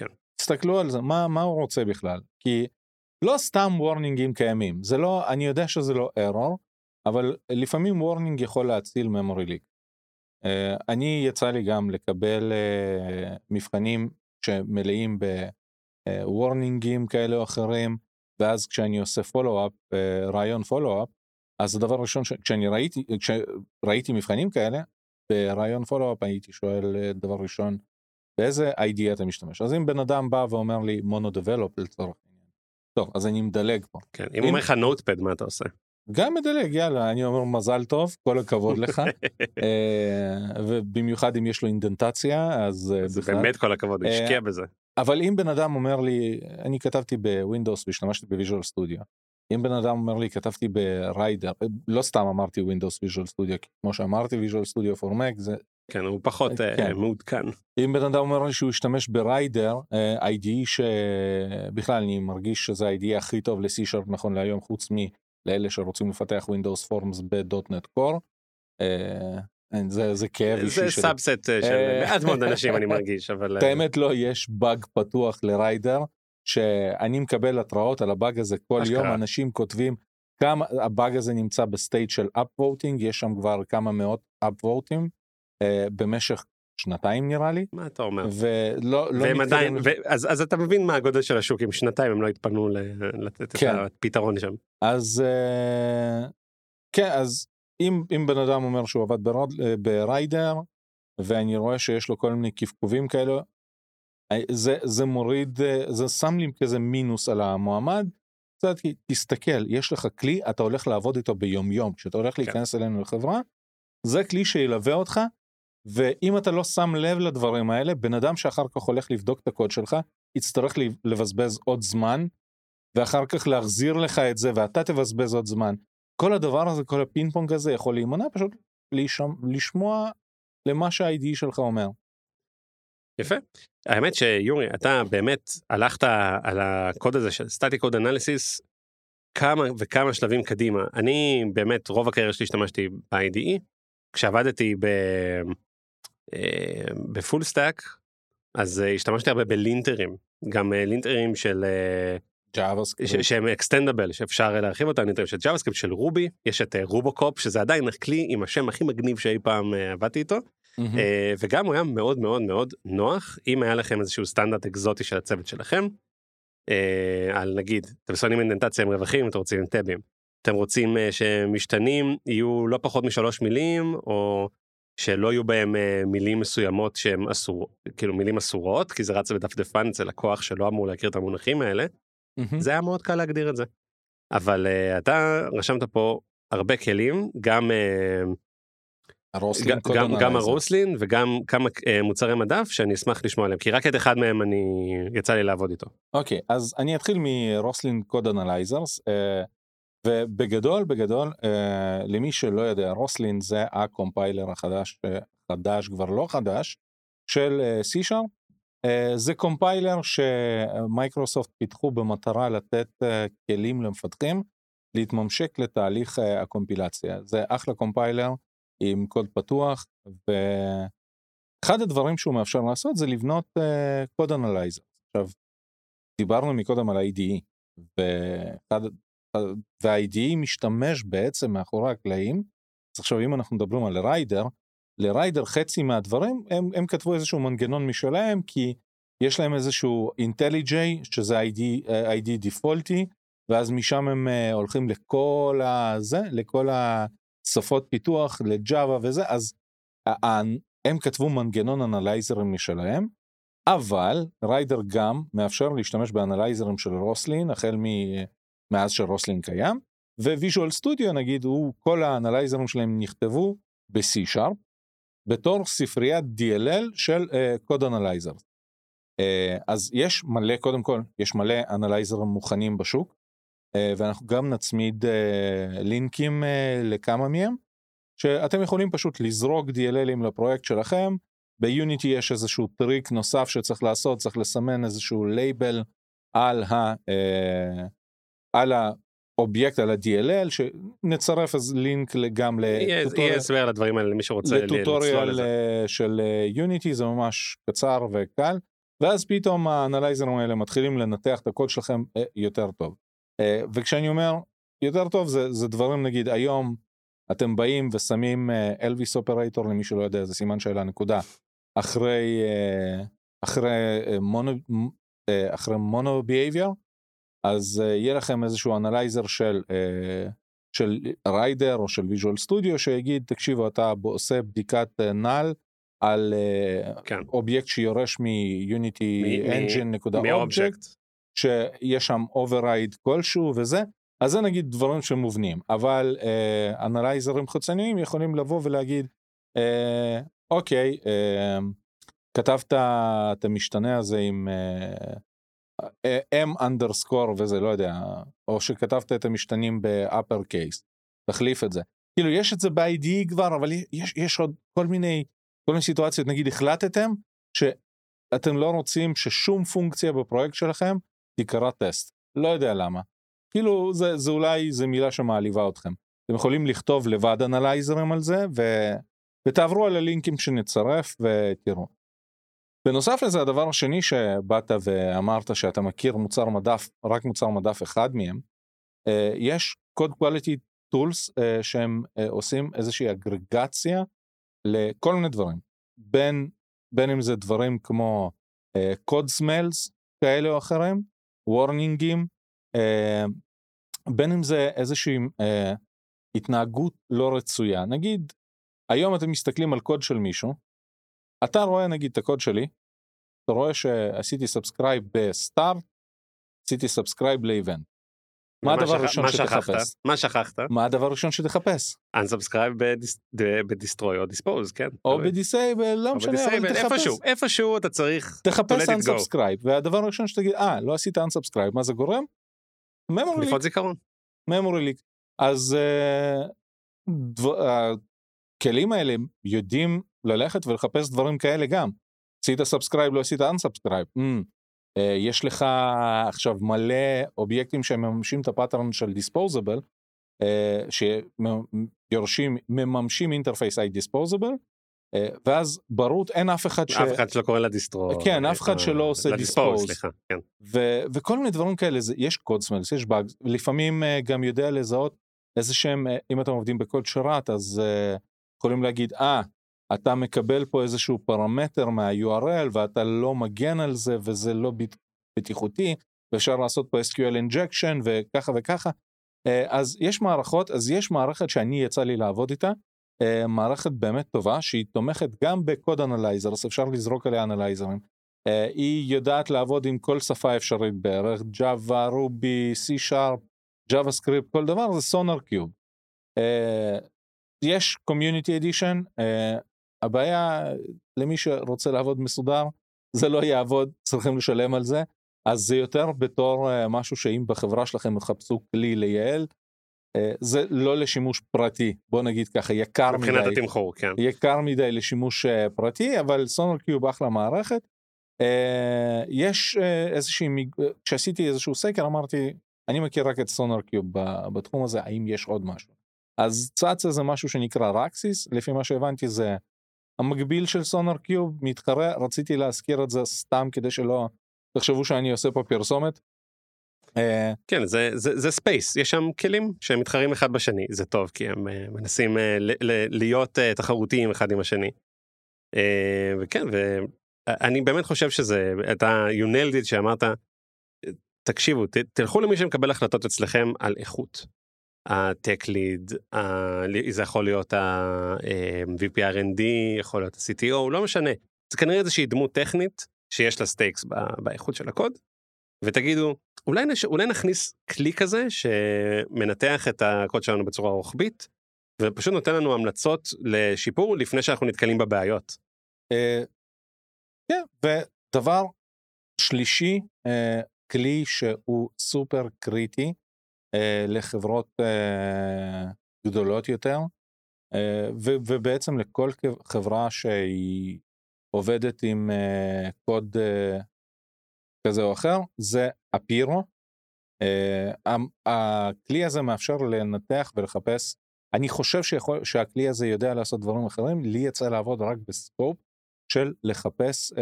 כן. תסתכלו על זה, מה, מה הוא רוצה בכלל? כי לא סתם warningים קיימים, זה לא, אני יודע שזה לא error, אבל לפעמים warning יכול להציל memory leak. Uh, אני יצא לי גם לקבל uh, מבחנים שמלאים ב warningים כאלה או אחרים, ואז כשאני עושה follow-up, uh, ריאיון follow-up, אז הדבר הראשון, ש... כשאני ראיתי, כשראיתי מבחנים כאלה, בריאיון follow-up הייתי שואל אה, דבר ראשון, באיזה IDE אתה משתמש? אז אם בן אדם בא ואומר לי MonoDevelop לצורך העניין, טוב, אז אני מדלג פה. כן, אם הוא אומר לך Notepad מה אתה עושה? גם מדלג, יאללה, אני אומר מזל טוב, כל הכבוד לך, [laughs] אה, ובמיוחד אם יש לו אינדנטציה, אז אה, זה בכלל. באמת כל הכבוד, הוא אה, השקיע בזה. אבל אם בן אדם אומר לי, אני כתבתי ב Windows והשתמשתי ב Visual Studio, אם בן אדם אומר לי, כתבתי ב Rider, לא סתם אמרתי Windows Visual Studio, כמו שאמרתי Visual Studio for Mac, זה כן, הוא פחות כן. מעודכן. אם בן אדם אומר לי שהוא ישתמש ב Rider, אה, IDE שבכלל אני מרגיש שזה ה-IDE הכי טוב ל-C-Sharp נכון להיום, חוץ מלאלה שרוצים לפתח Windows Forms ב-.NET Core. אה, זה, זה כאב אישי זה שלי. subset אה, של אה, מעט מאוד [laughs] אנשים אני מרגיש, אבל... את האמת לא, יש באג פתוח ל Rider, שאני מקבל התראות על הבאג הזה כל. יום, אנשים כותבים כמה, הבאג הזה נמצא ב state של upvoting, יש שם כבר כמה מאות אה, במשך שנתיים נראה לי, מה אתה אומר? ולא לא והם עדיין. ו- אז אז אתה מבין מה הגודל של השוק, אם שנתיים הם לא התפנו ל- לתת את כן. הפתרון שם. אז אה, כן, אז אם, אם בן אדם אומר שהוא עבד ברוד, אה, בריידר, ואני רואה שיש לו כל מיני קפקובים כאלו, אה, זה, זה מוריד, זה שם לי כזה מינוס על המועמד. קצת תסתכל, יש לך כלי, אתה הולך לעבוד איתו ביום יום, כשאתה הולך להיכנס אלינו לחברה, זה כלי שילווה אותך, ואם אתה לא שם לב לדברים האלה, בן אדם שאחר כך הולך לבדוק את הקוד שלך, יצטרך לבזבז עוד זמן, ואחר כך להחזיר לך את זה, ואתה תבזבז עוד זמן. כל הדבר הזה, כל הפינג פונג הזה יכול להימנע, פשוט לשמוע, לשמוע למה שה-IDE שלך אומר. יפה. האמת שיורי, אתה באמת הלכת על הקוד הזה של static code analysis כמה וכמה שלבים קדימה. אני באמת, רוב הקריירה שלי השתמשתי ב-IDE, כשעבדתי ב... אה, ב full stack, אז אה, השתמשתי הרבה ב linter-ים, גם אה, linter-ים של... JavaScript. שהם extendable שאפשר להרחיב אותם יותר של JavaScript של Ruby יש את RuboCop שזה עדיין הכלי עם השם הכי מגניב שאי פעם עבדתי איתו וגם הוא היה מאוד מאוד מאוד נוח אם היה לכם איזשהו סטנדרט אקזוטי של הצוות שלכם. על נגיד אתם שונאים אינדנטציה עם רווחים אתם רוצים עם טאבים. אתם רוצים שמשתנים יהיו לא פחות משלוש מילים או שלא יהיו בהם אה, מילים מסוימות שהם אסור כאילו מילים אסורות כי זה רץ בדפדפן אצל לקוח שלא אמור להכיר את המונחים האלה. מהמם. זה היה מאוד קל להגדיר את זה. אבל אה, אתה רשמת פה הרבה כלים גם אה, ה Roslyn גם, קוד גם, גם. ה Roslyn וגם כמה אה, מוצרי מדף שאני אשמח לשמוע עליהם כי רק את אחד מהם אני יצא לי לעבוד איתו. אוקיי, אז אני אתחיל מ Roslyn code analyzers, ובגדול, בגדול, אה, למי שלא יודע, Roslyn זה הקומפיילר החדש, אה, חדש, כבר לא חדש, של אה, C-Sharp. אה, זה קומפיילר שמייקרוסופט פיתחו במטרה לתת אה, כלים למפתחים להתממשק לתהליך אה, הקומפילציה. זה אחלה קומפיילר עם קוד פתוח, ואחד הדברים שהוא מאפשר לעשות זה לבנות code analyzer. עכשיו, דיברנו מקודם על ה-IDE, ואחד- וה-IDE משתמש בעצם מאחורי הקלעים, אז עכשיו אם אנחנו מדברים על ריידר, לריידר חצי מהדברים הם, הם כתבו איזשהו מנגנון משלהם כי יש להם איזשהו IntelliJ שזה ID, ID דיפולטי ואז משם הם אה, הולכים לכל הזה, לכל השפות פיתוח, לג'אווה וזה, אז הם כתבו מנגנון analyzer-ים משלהם, אבל Rider גם מאפשר להשתמש ב analyzer-ים של Roslyn החל מ- מאז ש Roslyn קיים, ו Visual Studio נגיד, הוא, כל ה analyzer-ים שלהם נכתבו ב-C-Sharp, בתור ספריית DLL של code אה, analyzer. אה, אז יש מלא, קודם כל, יש מלא analyzer-ים מוכנים בשוק, אה, ואנחנו גם נצמיד אה, לינקים אה, לכמה מהם, שאתם יכולים פשוט לזרוק DLLים לפרויקט שלכם, ב Unity יש איזשהו טריק נוסף שצריך לעשות, צריך לסמן איזשהו לייבל על, ה, אה, על אובייקט על ה-DLL שנצרף אז לינק גם יהיה יהיה הסבר לדברים האלה למי שרוצה ל tutorial. אה, של Unity זה ממש קצר וקל ואז פתאום ה analyzer-ים האלה מתחילים לנתח את הקוד שלכם אה, יותר טוב. אה, וכשאני אומר יותר טוב זה, זה דברים נגיד היום אתם באים ושמים Elvis operator למי שלא יודע זה סימן שאלה נקודה אחרי אה, אחרי אה, מונו אה, אחרי MonoBehaviour אז אה, יהיה לכם איזשהו analyzer של אה, של Rider או של Visual Studio שיגיד תקשיבו אתה עושה בדיקת אה, null על אה, כן. אובייקט שיורש מ UnityEngine נקודה אובייקט. שיש שם override כלשהו וזה אז זה נגיד דברים שמובנים אבל אה, analyzer-ים חיצוניים יכולים לבוא ולהגיד אה, אוקיי אה, כתבת את המשתנה הזה עם אה, m underscore וזה לא יודע או שכתבת את המשתנים ב upper case תחליף את זה. כאילו יש את זה ב-IDE כבר אבל יש, יש עוד כל מיני כל מיני סיטואציות. נגיד החלטתם שאתם לא רוצים ששום פונקציה בפרויקט שלכם תקרא טסט לא יודע למה. כאילו זה, זה אולי זה מילה שמעליבה אתכם. אתם יכולים לכתוב לבד אנלייזרים על זה ו... ותעברו על הלינקים שנצרף ותראו. בנוסף לזה הדבר השני שבאת ואמרת שאתה מכיר מוצר מדף רק מוצר מדף אחד מהם אה, יש code quality tools אה, שהם אה, עושים איזושהי אגרגציה לכל מיני דברים. בין בין אם זה דברים כמו code smells כאלה או אחרים warning-ים בין אם זה איזושהי התנהגות לא רצויה. נגיד היום אתם מסתכלים על קוד של מישהו אתה רואה נגיד את הקוד שלי אתה רואה שעשיתי subscribe ב Start עשיתי subscribe ל event מה הדבר הראשון? שתחפש מה שכחת? מה הדבר הראשון שתחפש unsubscribe ד- ב destroy או dispose כן. או. ב disable לא משנה אבל תחפש איפשהו איפשהו אתה צריך תחפש unsubscribe והדבר הראשון שתגיד אה לא עשית unsubscribe מה זה גורם? memory leak דליפות זיכרון. memory leak אז אה, הכלים האלה יודעים ללכת ולחפש דברים כאלה גם. עשית subscribe לא עשית unsubscribe. אמ. אה, יש לך עכשיו מלא אובייקטים שמממשים את ה pattern של disposable אה, שיורשים מממשים interface disposable אה, ואז ברור אין אף אחד ש... אף אחד שלא קורא ל destroy. כן, אף אחד אה, שלא עושה dispose. סליחה, כן. ו- וכל מיני דברים כאלה זה, יש code smells יש באג לפעמים אה, גם יודע לזהות איזה שהם אה, אם אתם עובדים בקוד שרת אז אה, יכולים להגיד אה אתה מקבל פה איזשהו פרמטר מה-URL ואתה לא מגן על זה וזה לא בט- בטיחותי ואפשר לעשות פה SQL injection וככה וככה uh, אז יש מערכות אז יש מערכת שאני יצא לי לעבוד איתה uh, מערכת באמת טובה שהיא תומכת גם בקוד אנלייזר אז אפשר לזרוק עליה אנלייזרים. אה, היא יודעת לעבוד עם כל שפה אפשרית בערך, Java, רובי, C-Sharp, JavaScript, כל דבר זה סונר קיוב. אה, יש Community Edition, אה, הבעיה למי שרוצה לעבוד מסודר, זה לא יעבוד, צריכים לשלם על זה, אז זה יותר בתור אה, משהו שאם בחברה שלכם יחפשו כלי לייעל, אה, זה לא לשימוש פרטי, בוא נגיד ככה, יקר מבחינת מדי. התמחור, כן. יקר מדי לשימוש אה, פרטי אבל סונר קיוב אחלה מערכת. יש איזושהי כשעשיתי איזשהו סקר אמרתי אני מכיר רק את סונר קיוב בתחום הזה האם יש עוד משהו. אז צץ איזה משהו שנקרא רקסיס לפי מה שהבנתי זה המקביל של SonarQube מתחרה רציתי להזכיר את זה סתם כדי שלא תחשבו שאני עושה פה פרסומת. אה, כן, זה, זה, זה space, יש שם כלים שהם מתחרים אחד בשני, זה טוב, כי הם uh, מנסים ל- להיות תחרותיים אחד עם השני. וכן, ואני באמת חושב שזה, אתה, you nailed it שאמרת, תקשיבו, ת, תלכו למי שמקבל החלטות אצלכם על איכות. ה tech lead, זה יכול להיות ה-VP R&D, יכול להיות ה-CTO, לא משנה. זה כנראה איזושהי דמות טכנית שיש לה stakes באיכות של הקוד, ותגידו, אולי, נש... אולי נכניס כלי כזה שמנתח את הקוד שלנו בצורה רוחבית, ופשוט נותן לנו המלצות לשיפור לפני שאנחנו נתקלים בבעיות. אה, כן, ודבר שלישי, אה, כלי שהוא סופר קריטי אה, לחברות אה, גדולות יותר, אה, ו- ובעצם לכל חברה שהיא עובדת עם אה, קוד אה, כזה או אחר, זה אפירו. Uh, הכלי הזה מאפשר לנתח ולחפש, אני חושב שיכול, שהכלי הזה יודע לעשות דברים אחרים, לי יצא לעבוד רק בסקופ של לחפש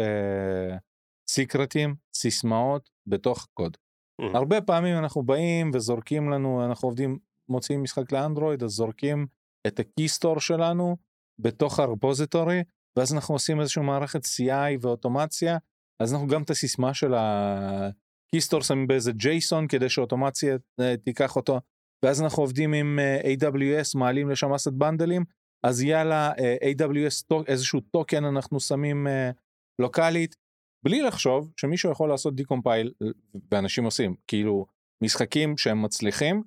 סיקרטים, uh, סיסמאות בתוך קוד. Mm-hmm. הרבה פעמים אנחנו באים וזורקים לנו, אנחנו עובדים, מוציאים משחק לאנדרואיד, אז זורקים את הקיסטור שלנו בתוך הרפוזיטורי, ואז אנחנו עושים איזושהי מערכת CI ואוטומציה, אז אנחנו גם את הסיסמה של הקיסטור שמים באיזה ג'ייסון כדי שאוטומציה אה, תיקח אותו, ואז אנחנו עובדים עם אה, AWS, מעלים לשם אסט בנדלים, אז יאללה, אה, AWS איזשהו טוקן אנחנו שמים לוקאלית, בלי לחשוב שמישהו יכול לעשות decompile, ואנשים עושים, כאילו משחקים שהם מצליחים,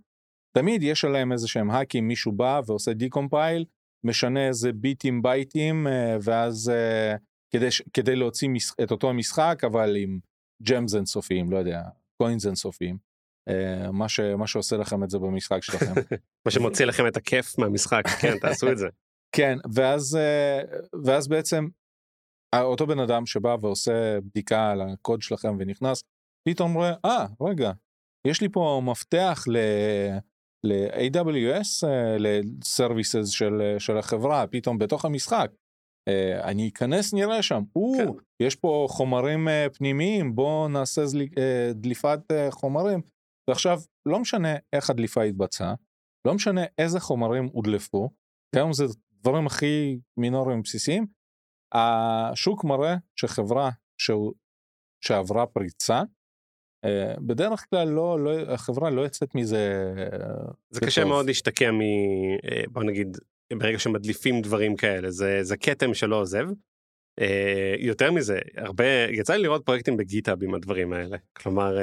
תמיד יש עליהם איזה שהם hackים, מישהו בא ועושה decompile, משנה איזה ביטים בייטים, אה, ואז אה, כדי, כדי להוציא את אותו המשחק, אבל עם gems אינסופיים, לא יודע, coins אינסופיים. אה, מה, ש, מה שעושה לכם את זה במשחק שלכם. [laughs] מה שמוציא לכם את הכיף מהמשחק, כן, תעשו את זה. [laughs] כן, ואז, ואז בעצם אותו בן אדם שבא ועושה בדיקה על הקוד שלכם ונכנס, פתאום רואה, אה, ah, רגע, יש לי פה מפתח ל... ל-AWS, ל-Services של, של החברה, פתאום בתוך המשחק. אני אכנס נראה שם, או, כן. יש פה חומרים פנימיים, בוא נעשה דליפת חומרים. ועכשיו, לא משנה איך הדליפה התבצעה, לא משנה איזה חומרים הודלפו, גם זה דברים הכי מינוריים בסיסיים, השוק מראה שחברה שהוא, שעברה פריצה, אה, בדרך כלל לא, לא, החברה לא יוצאת מזה. זה קשה מאוד להשתקע מ... אה, בוא נגיד, ברגע שמדליפים דברים כאלה, זה, זה כתם שלא עוזב. אה, יותר מזה, הרבה, יצא לי לראות פרויקטים בגיטאב עם הדברים האלה. כלומר,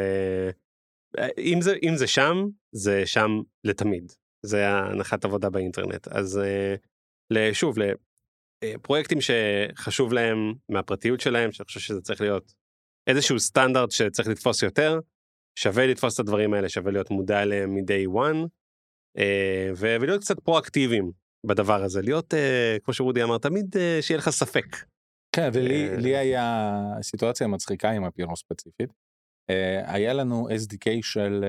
אם זה, אם זה שם, זה שם לתמיד. זה הנחת עבודה באינטרנט. אז שוב, לפרויקטים שחשוב להם מהפרטיות שלהם, שאני חושב שזה צריך להיות איזשהו סטנדרט שצריך לתפוס יותר, שווה לתפוס את הדברים האלה, שווה להיות מודע אליהם מ-day one, אה, ולהיות קצת פרואקטיביים בדבר הזה, להיות, אה, כמו שרודי אמר, תמיד אה, שיהיה לך ספק. כן, ולי היה סיטואציה מצחיקה עם הפירו ספציפית. היה לנו SDK של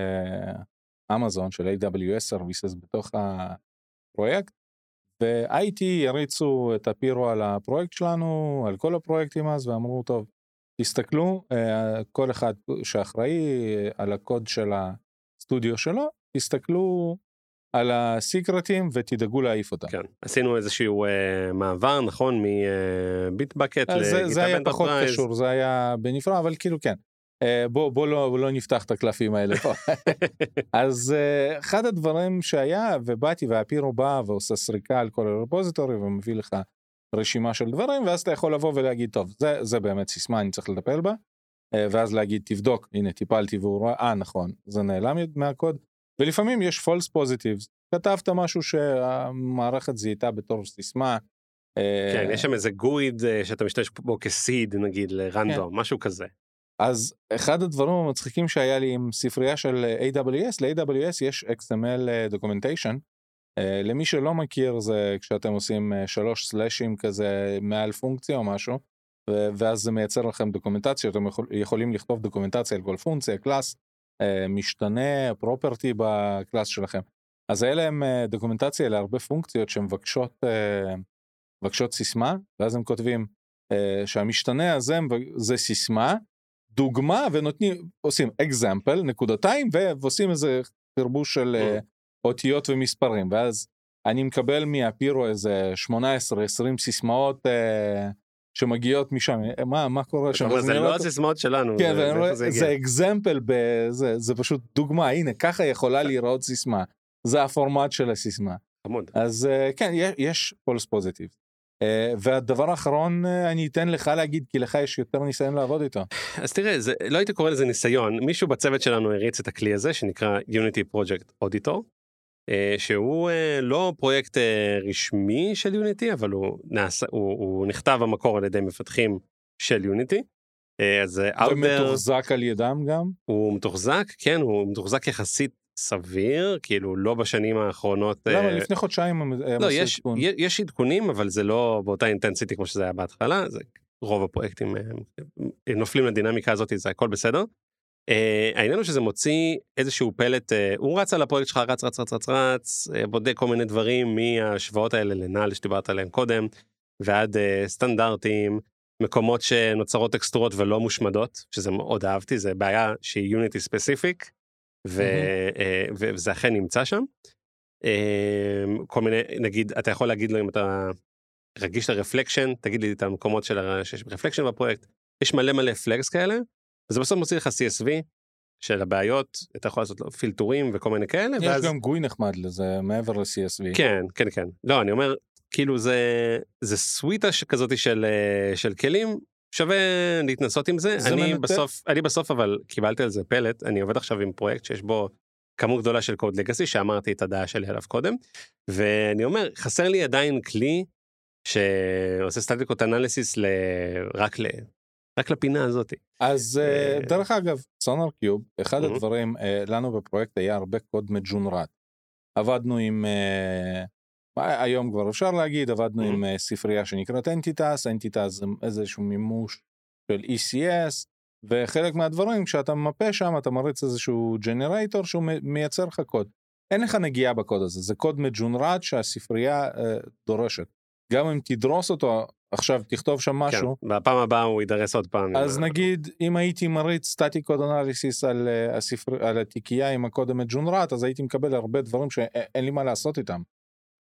אמזון, של AWS Services בתוך הפרויקט, ו-IT יריצו את הפירו על הפרויקט שלנו, על כל הפרויקטים אז, ואמרו, טוב, תסתכלו, אה, כל אחד שאחראי אה, על הקוד של הסטודיו שלו, תסתכלו על הסיקרטים ותדאגו להעיף אותם. כן, עשינו איזשהו uh, מעבר, נכון, מביטבקט לגיטה זה, זה היה פחות קשור, זה היה בנפרד, אבל כאילו כן. Uh, בוא, בוא לא, לא נפתח את הקלפים האלה פה. [laughs] אז uh, אחד הדברים שהיה, ובאתי והפירו בא ועושה סריקה על כל הרפוזיטורי ומביא לך רשימה של דברים ואז אתה יכול לבוא ולהגיד טוב זה זה באמת סיסמה אני צריך לטפל בה אה, ואז להגיד תבדוק הנה טיפלתי והוא רואה אה נכון זה נעלם מהקוד ולפעמים יש false positives כתבת משהו שהמערכת זיהתה בתור סיסמה. אה, כן יש שם איזה גויד אה, שאתה משתמש בו כסיד נגיד לרנדום כן. משהו כזה. אז אחד הדברים המצחיקים שהיה לי עם ספרייה של AWS ל-AWS יש XML documentation. Uh, למי שלא מכיר זה כשאתם עושים uh, שלוש סלאשים כזה מעל פונקציה או משהו ואז זה מייצר לכם דוקומנטציה אתם יכול, יכולים לכתוב דוקומנטציה על כל פונקציה קלאס משתנה פרופרטי בקלאס שלכם. אז אלה הם uh, דוקומנטציה להרבה פונקציות שמבקשות מבקשות סיסמה ואז הם כותבים שהמשתנה הזה זה סיסמה דוגמה ונותנים עושים אקזמפל נקודתיים ועושים איזה תרבוש של. Uh, אותיות ומספרים. ואז אני מקבל מהפירו איזה 18-20 סיסמאות אה, שמגיעות משם. מה מה קורה שם? זה לא הסיסמאות שלנו כן, זה, זה, זה example זה, זה פשוט דוגמה. הנה ככה יכולה [laughs] להיראות סיסמה. זה הפורמט של הסיסמה. אז אה, כן יש false positive. Uh, והדבר האחרון uh, אני אתן לך להגיד כי לך יש יותר ניסיון לעבוד איתו. אז תראה זה לא הייתי קורא לזה ניסיון מישהו בצוות שלנו הריץ את הכלי הזה שנקרא Unity Project Auditor אה, שהוא אה, לא פרויקט אה, רשמי של יוניטי אבל הוא נעשה הוא, הוא נכתב במקור על ידי מפתחים של יוניטי. אז הוא מתוחזק על ידם גם? הוא מתוחזק כן הוא מתוחזק יחסית סביר כאילו לא בשנים האחרונות. למה לפני חודשיים לא, יש, עדכון. יש עדכונים אבל זה לא באותה אינטנסיטי כמו שזה היה בהתחלה זה רוב הפרויקטים נופלים לדינמיקה הזאת זה הכל בסדר. אה, העניין הוא שזה מוציא איזשהו פלט, אה, הוא רץ על הפרויקט שלך, רץ, רץ, רץ, רץ, רץ, אה, בודק כל מיני דברים מהשוואות האלה לנעל שדיברת עליהם קודם, ועד אה, סטנדרטים, מקומות שנוצרות טקסטורות ולא מושמדות, שזה מאוד אהבתי, זה בעיה שהיא Unity specific, ו, אה, וזה אכן נמצא שם. אה, כל מיני, נגיד, אתה יכול להגיד לו אם אתה רגיש ל reflection, תגיד לי את המקומות של ה- שיש reflection בפרויקט, יש מלא מלא flags כאלה, וזה בסוף מוציא לך CSV של הבעיות, אתה יכול לעשות פילטורים וכל מיני כאלה, יש ואז... גם GUI נחמד לזה מעבר ל-CSV. כן, כן, כן. לא, אני אומר, כאילו זה, זה סוויטה כזאת של, אה, של כלים, שווה להתנסות עם זה. זה אני מנתק- בסוף, אני בסוף אבל קיבלתי על זה פלט, אני עובד עכשיו עם פרויקט שיש בו כמות גדולה של קוד לגאסי, שאמרתי את הדעה שלי עליו קודם, ואני אומר, חסר לי עדיין כלי שעושה סטטיקות אנליסיס ל... רק, ל... רק לפינה הזאת. אז אה, דרך אגב, סונר קיוב, אחד. הדברים, אה, לנו בפרויקט היה הרבה קוד מג'ונרט. עבדנו עם, היום כבר אפשר להגיד, עבדנו מהמם. עם אה, ספרייה שנקראת Entitas, Entitas זה איזשהו מימוש של ECS, וחלק מהדברים, כשאתה ממפה שם, אתה מריץ איזשהו ג'נרייטור שהוא מייצר לך קוד. אין לך נגיעה בקוד הזה, זה קוד מג'ונרט שהספרייה אה, דורשת. גם אם תדרוס אותו, עכשיו תכתוב שם משהו, כן, בפעם הבאה הוא יידרס עוד פעם. אז עם ה- נגיד אם הייתי מריץ static code analysis על, אה, הספר... על התיקייה עם הקוד המג'ונרט אז הייתי מקבל הרבה דברים שאין לי מה לעשות איתם.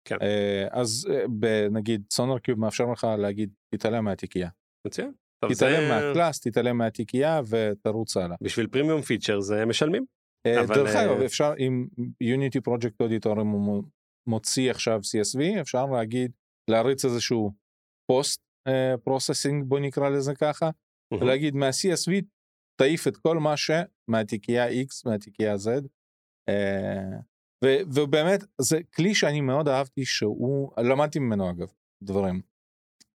כן. אה, אז אה, נגיד SonarQube מאפשר לך להגיד תתעלם מהתיקייה. מצוין. תתעלם זה- מהקלאס, תתעלם מהתיקייה ותרוץ הלאה. בשביל premium feature זה משלמים. אה, אבל, דרך אגב אפשר עם Unity Project Auditor אם הוא מוציא עכשיו CSV אפשר להגיד להריץ איזשהו post processing בוא נקרא לזה ככה. ולהגיד מה-CSV תעיף את כל מה שמהתיקייה X מהתיקייה Z. ו- ובאמת זה כלי שאני מאוד אהבתי שהוא למדתי ממנו אגב דברים.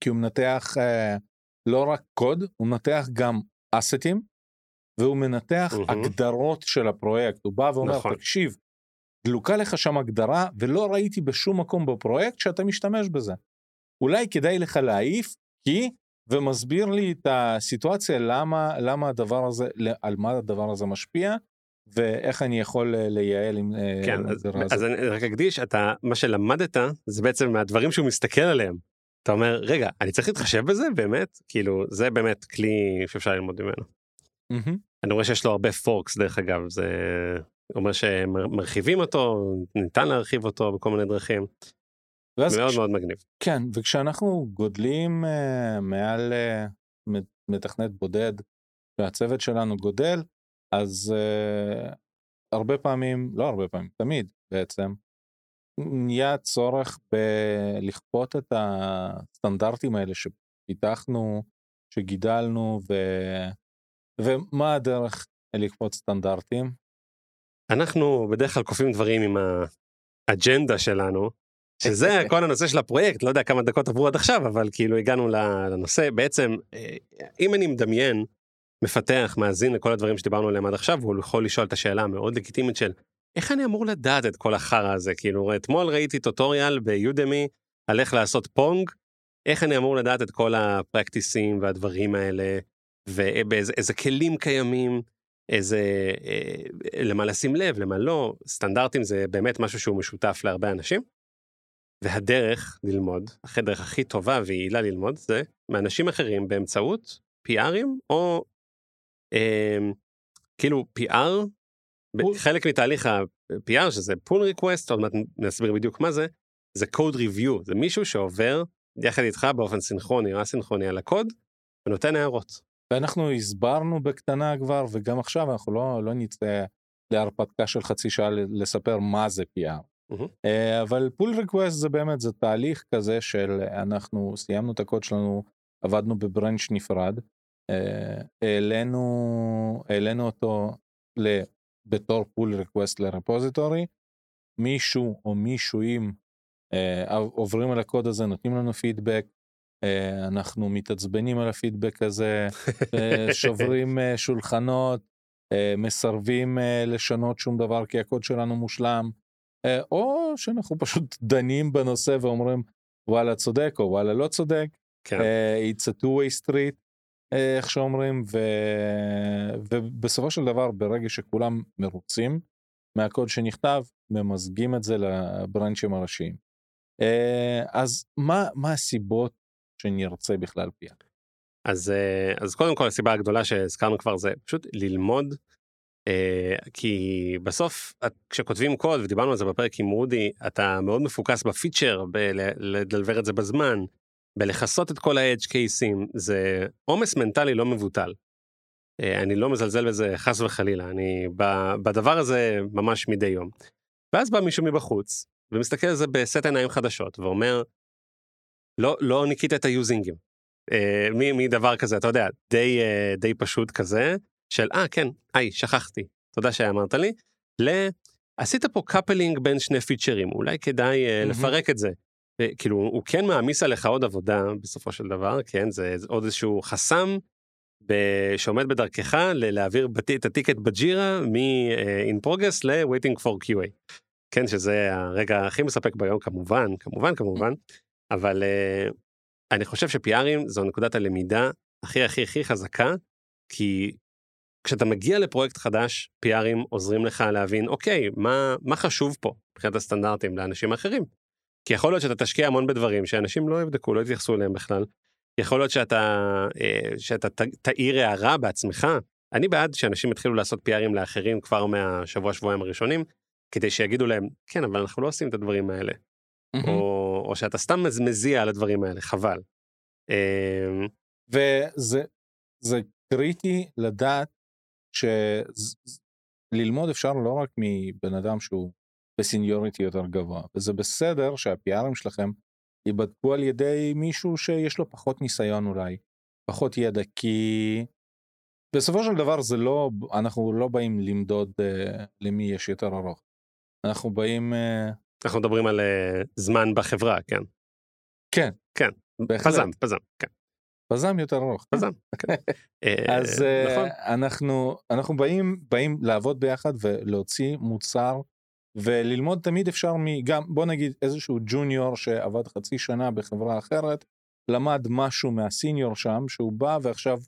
כי הוא מנתח אה, לא רק קוד הוא מנתח גם אסטים והוא מנתח מהמם. הגדרות של הפרויקט הוא בא ואומר נכון. תקשיב דלוקה לך שם הגדרה ולא ראיתי בשום מקום בפרויקט שאתה משתמש בזה. אולי כדאי לך להעיף כי ומסביר לי את הסיטואציה למה למה הדבר הזה על מה הדבר הזה משפיע ואיך אני יכול אה, לייעל עם אה, כן, ההגדרה הזאת. אז אני רק אקדיש, אתה, מה שלמדת זה בעצם מהדברים שהוא מסתכל עליהם. אתה אומר, רגע, אני צריך להתחשב בזה באמת? כאילו, זה באמת כלי שאפשר ללמוד ממנו. מהמם. אני רואה שיש לו הרבה פורקס דרך אגב, זה אומר שמרחיבים אותו, ניתן להרחיב אותו בכל מיני דרכים, ואז מאוד כש- מאוד מגניב. כן וכשאנחנו גודלים אה, מעל מ- מתכנת בודד והצוות שלנו גודל אז אה, הרבה פעמים לא הרבה פעמים תמיד בעצם נהיה צורך בלכפות את הסטנדרטים האלה שפיתחנו שגידלנו ו... ומה הדרך לכפות סטנדרטים? אנחנו בדרך כלל כופים דברים עם האג'נדה שלנו, שזה [laughs] כל הנושא של הפרויקט, לא יודע כמה דקות עברו עד עכשיו, אבל כאילו הגענו לנושא, בעצם, אה, אם אני מדמיין, מפתח, מאזין לכל הדברים שדיברנו עליהם עד עכשיו, הוא יכול לשאול את השאלה המאוד לגיטימית של, איך אני אמור לדעת את כל החרא הזה? כאילו, אתמול ראיתי טוטוריאל ביודמי על איך לעשות פונג, איך אני אמור לדעת את כל הפרקטיסים והדברים האלה, ואיזה איזה כלים קיימים, איזה, אה, למה לשים לב, למה לא, סטנדרטים זה באמת משהו שהוא משותף להרבה אנשים. והדרך ללמוד, הדרך הכי טובה ויעילה ללמוד זה מאנשים אחרים באמצעות PRים או כאילו PR, חלק מתהליך ה-PR שזה pull request, עוד מעט נסביר בדיוק מה זה, זה code review, זה מישהו שעובר יחד איתך באופן סינכרוני או אסינכרוני על הקוד ונותן הערות. ואנחנו הסברנו בקטנה כבר וגם עכשיו אנחנו לא לא נצא להרפתקה של חצי שעה לספר מה זה PR. מהמם. אה, אבל pull request זה באמת זה תהליך כזה של אנחנו סיימנו את הקוד שלנו עבדנו ב branch נפרד אה, העלינו העלינו אותו בתור pull request ל repository מישהו או מישהוים אה, עוברים על הקוד הזה נותנים לנו פידבק אה, אנחנו מתעצבנים על הפידבק הזה אה, שוברים אה, שולחנות, אה, מסרבים אה, לשנות שום דבר כי הקוד שלנו מושלם, אה, או שאנחנו פשוט דנים בנושא ואומרים וואלה צודק או וואלה לא צודק, כן. אה, it's a two way street. אה, איך שאומרים, ו... ובסופו של דבר ברגע שכולם מרוצים מהקוד שנכתב, ממזגים את זה לברנצ'ים הראשיים. אה, אז מה, מה הסיבות שנרצה בכלל פיה? אז, אה, אז קודם כל הסיבה הגדולה שהזכרנו כבר זה פשוט ללמוד כי בסוף כשכותבים קוד ודיברנו על זה בפרק עם רודי אתה מאוד מפוקס בפיצ'ר בלדלבר את זה בזמן בלכסות את כל האדג' קייסים זה עומס מנטלי לא מבוטל. אה, אני לא מזלזל בזה חס וחלילה אני בדבר הזה ממש מדי יום. ואז בא מישהו מבחוץ ומסתכל על זה בסט עיניים חדשות ואומר לא לא ניקית את ה usingים. אה, מדבר כזה אתה יודע די אה, די פשוט כזה של אה כן היי שכחתי תודה שאמרת לי. ל... עשית פה coupling בין שני פיצ'רים אולי כדאי mm-hmm. לפרק את זה כאילו הוא כן מעמיס עליך עוד עבודה בסופו של דבר כן זה עוד איזשהו חסם שעומד בדרכך להעביר את ה ticket בג'ירה מ-in progress ל-waiting for QA. כן שזה הרגע הכי מספק ביום כמובן כמובן כמובן אבל uh, אני חושב שפיארים זו נקודת הלמידה הכי הכי הכי חזקה כי כשאתה מגיע לפרויקט חדש פיארים עוזרים לך להבין אוקיי מה מה חשוב פה מבחינת הסטנדרטים לאנשים אחרים. כי יכול להיות שאתה תשקיע המון בדברים שאנשים לא יבדקו, לא יתייחסו אליהם בכלל. יכול להיות שאתה, אה, שאתה תעיר הערה בעצמך. אני בעד שאנשים יתחילו לעשות פיארים לאחרים כבר מהשבוע שבועיים הראשונים, כדי שיגידו להם, כן, אבל אנחנו לא עושים את הדברים האלה. Mm-hmm. או, או שאתה סתם מזיע על הדברים האלה, חבל. אמ, וזה קריטי לדעת שללמוד אפשר לא רק מבן אדם שהוא בסיניוריטי יותר גבוה וזה בסדר שהפיארים שלכם ייבדקו על ידי מישהו שיש לו פחות ניסיון אולי פחות ידע כי בסופו של דבר זה לא אנחנו לא באים למדוד uh, למי יש יותר ארוך אנחנו באים uh... אנחנו מדברים על uh, זמן בחברה כן כן כן בהחלט. פזם פזם כן. פזם יותר ארוך פזם [laughs] כן. אז נכון. אנחנו אנחנו באים באים לעבוד ביחד ולהוציא מוצר וללמוד תמיד אפשר מגם בוא נגיד איזשהו ג'וניור שעבד חצי שנה בחברה אחרת למד משהו מהסיניור שם שהוא בא ועכשיו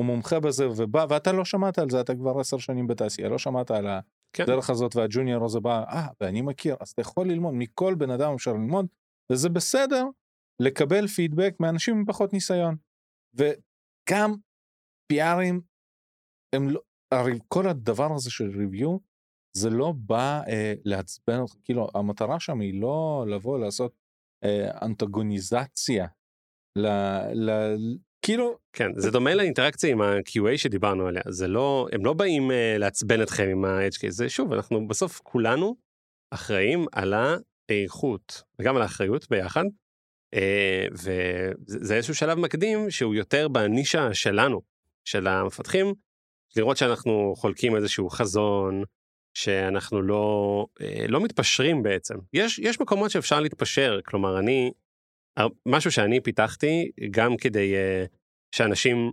הוא מומחה בזה ובא ואתה לא שמעת על זה אתה כבר עשר שנים בתעשייה לא שמעת על כן. הדרך הזאת והג'וניור הזה בא אה ואני מכיר אז אתה יכול ללמוד מכל בן אדם אפשר ללמוד וזה בסדר לקבל פידבק מאנשים עם פחות ניסיון וגם פיארים הם לא הרי כל הדבר הזה של ריוויו זה לא בא אה, לעצבן אותך, כאילו המטרה שם היא לא לבוא לעשות אה, אנטגוניזציה, ל, ל, כאילו... כן, זה דומה לאינטראקציה עם ה-QA שדיברנו עליה, זה לא, הם לא באים אה, לעצבן אתכם עם ה-HK, זה שוב, אנחנו בסוף כולנו אחראים על האיכות וגם על האחריות ביחד, אה, וזה איזשהו שלב מקדים שהוא יותר בנישה שלנו, של המפתחים, לראות שאנחנו חולקים איזשהו חזון, שאנחנו לא, אה, לא מתפשרים בעצם. יש, יש מקומות שאפשר להתפשר, כלומר אני, משהו שאני פיתחתי גם כדי uh, שאנשים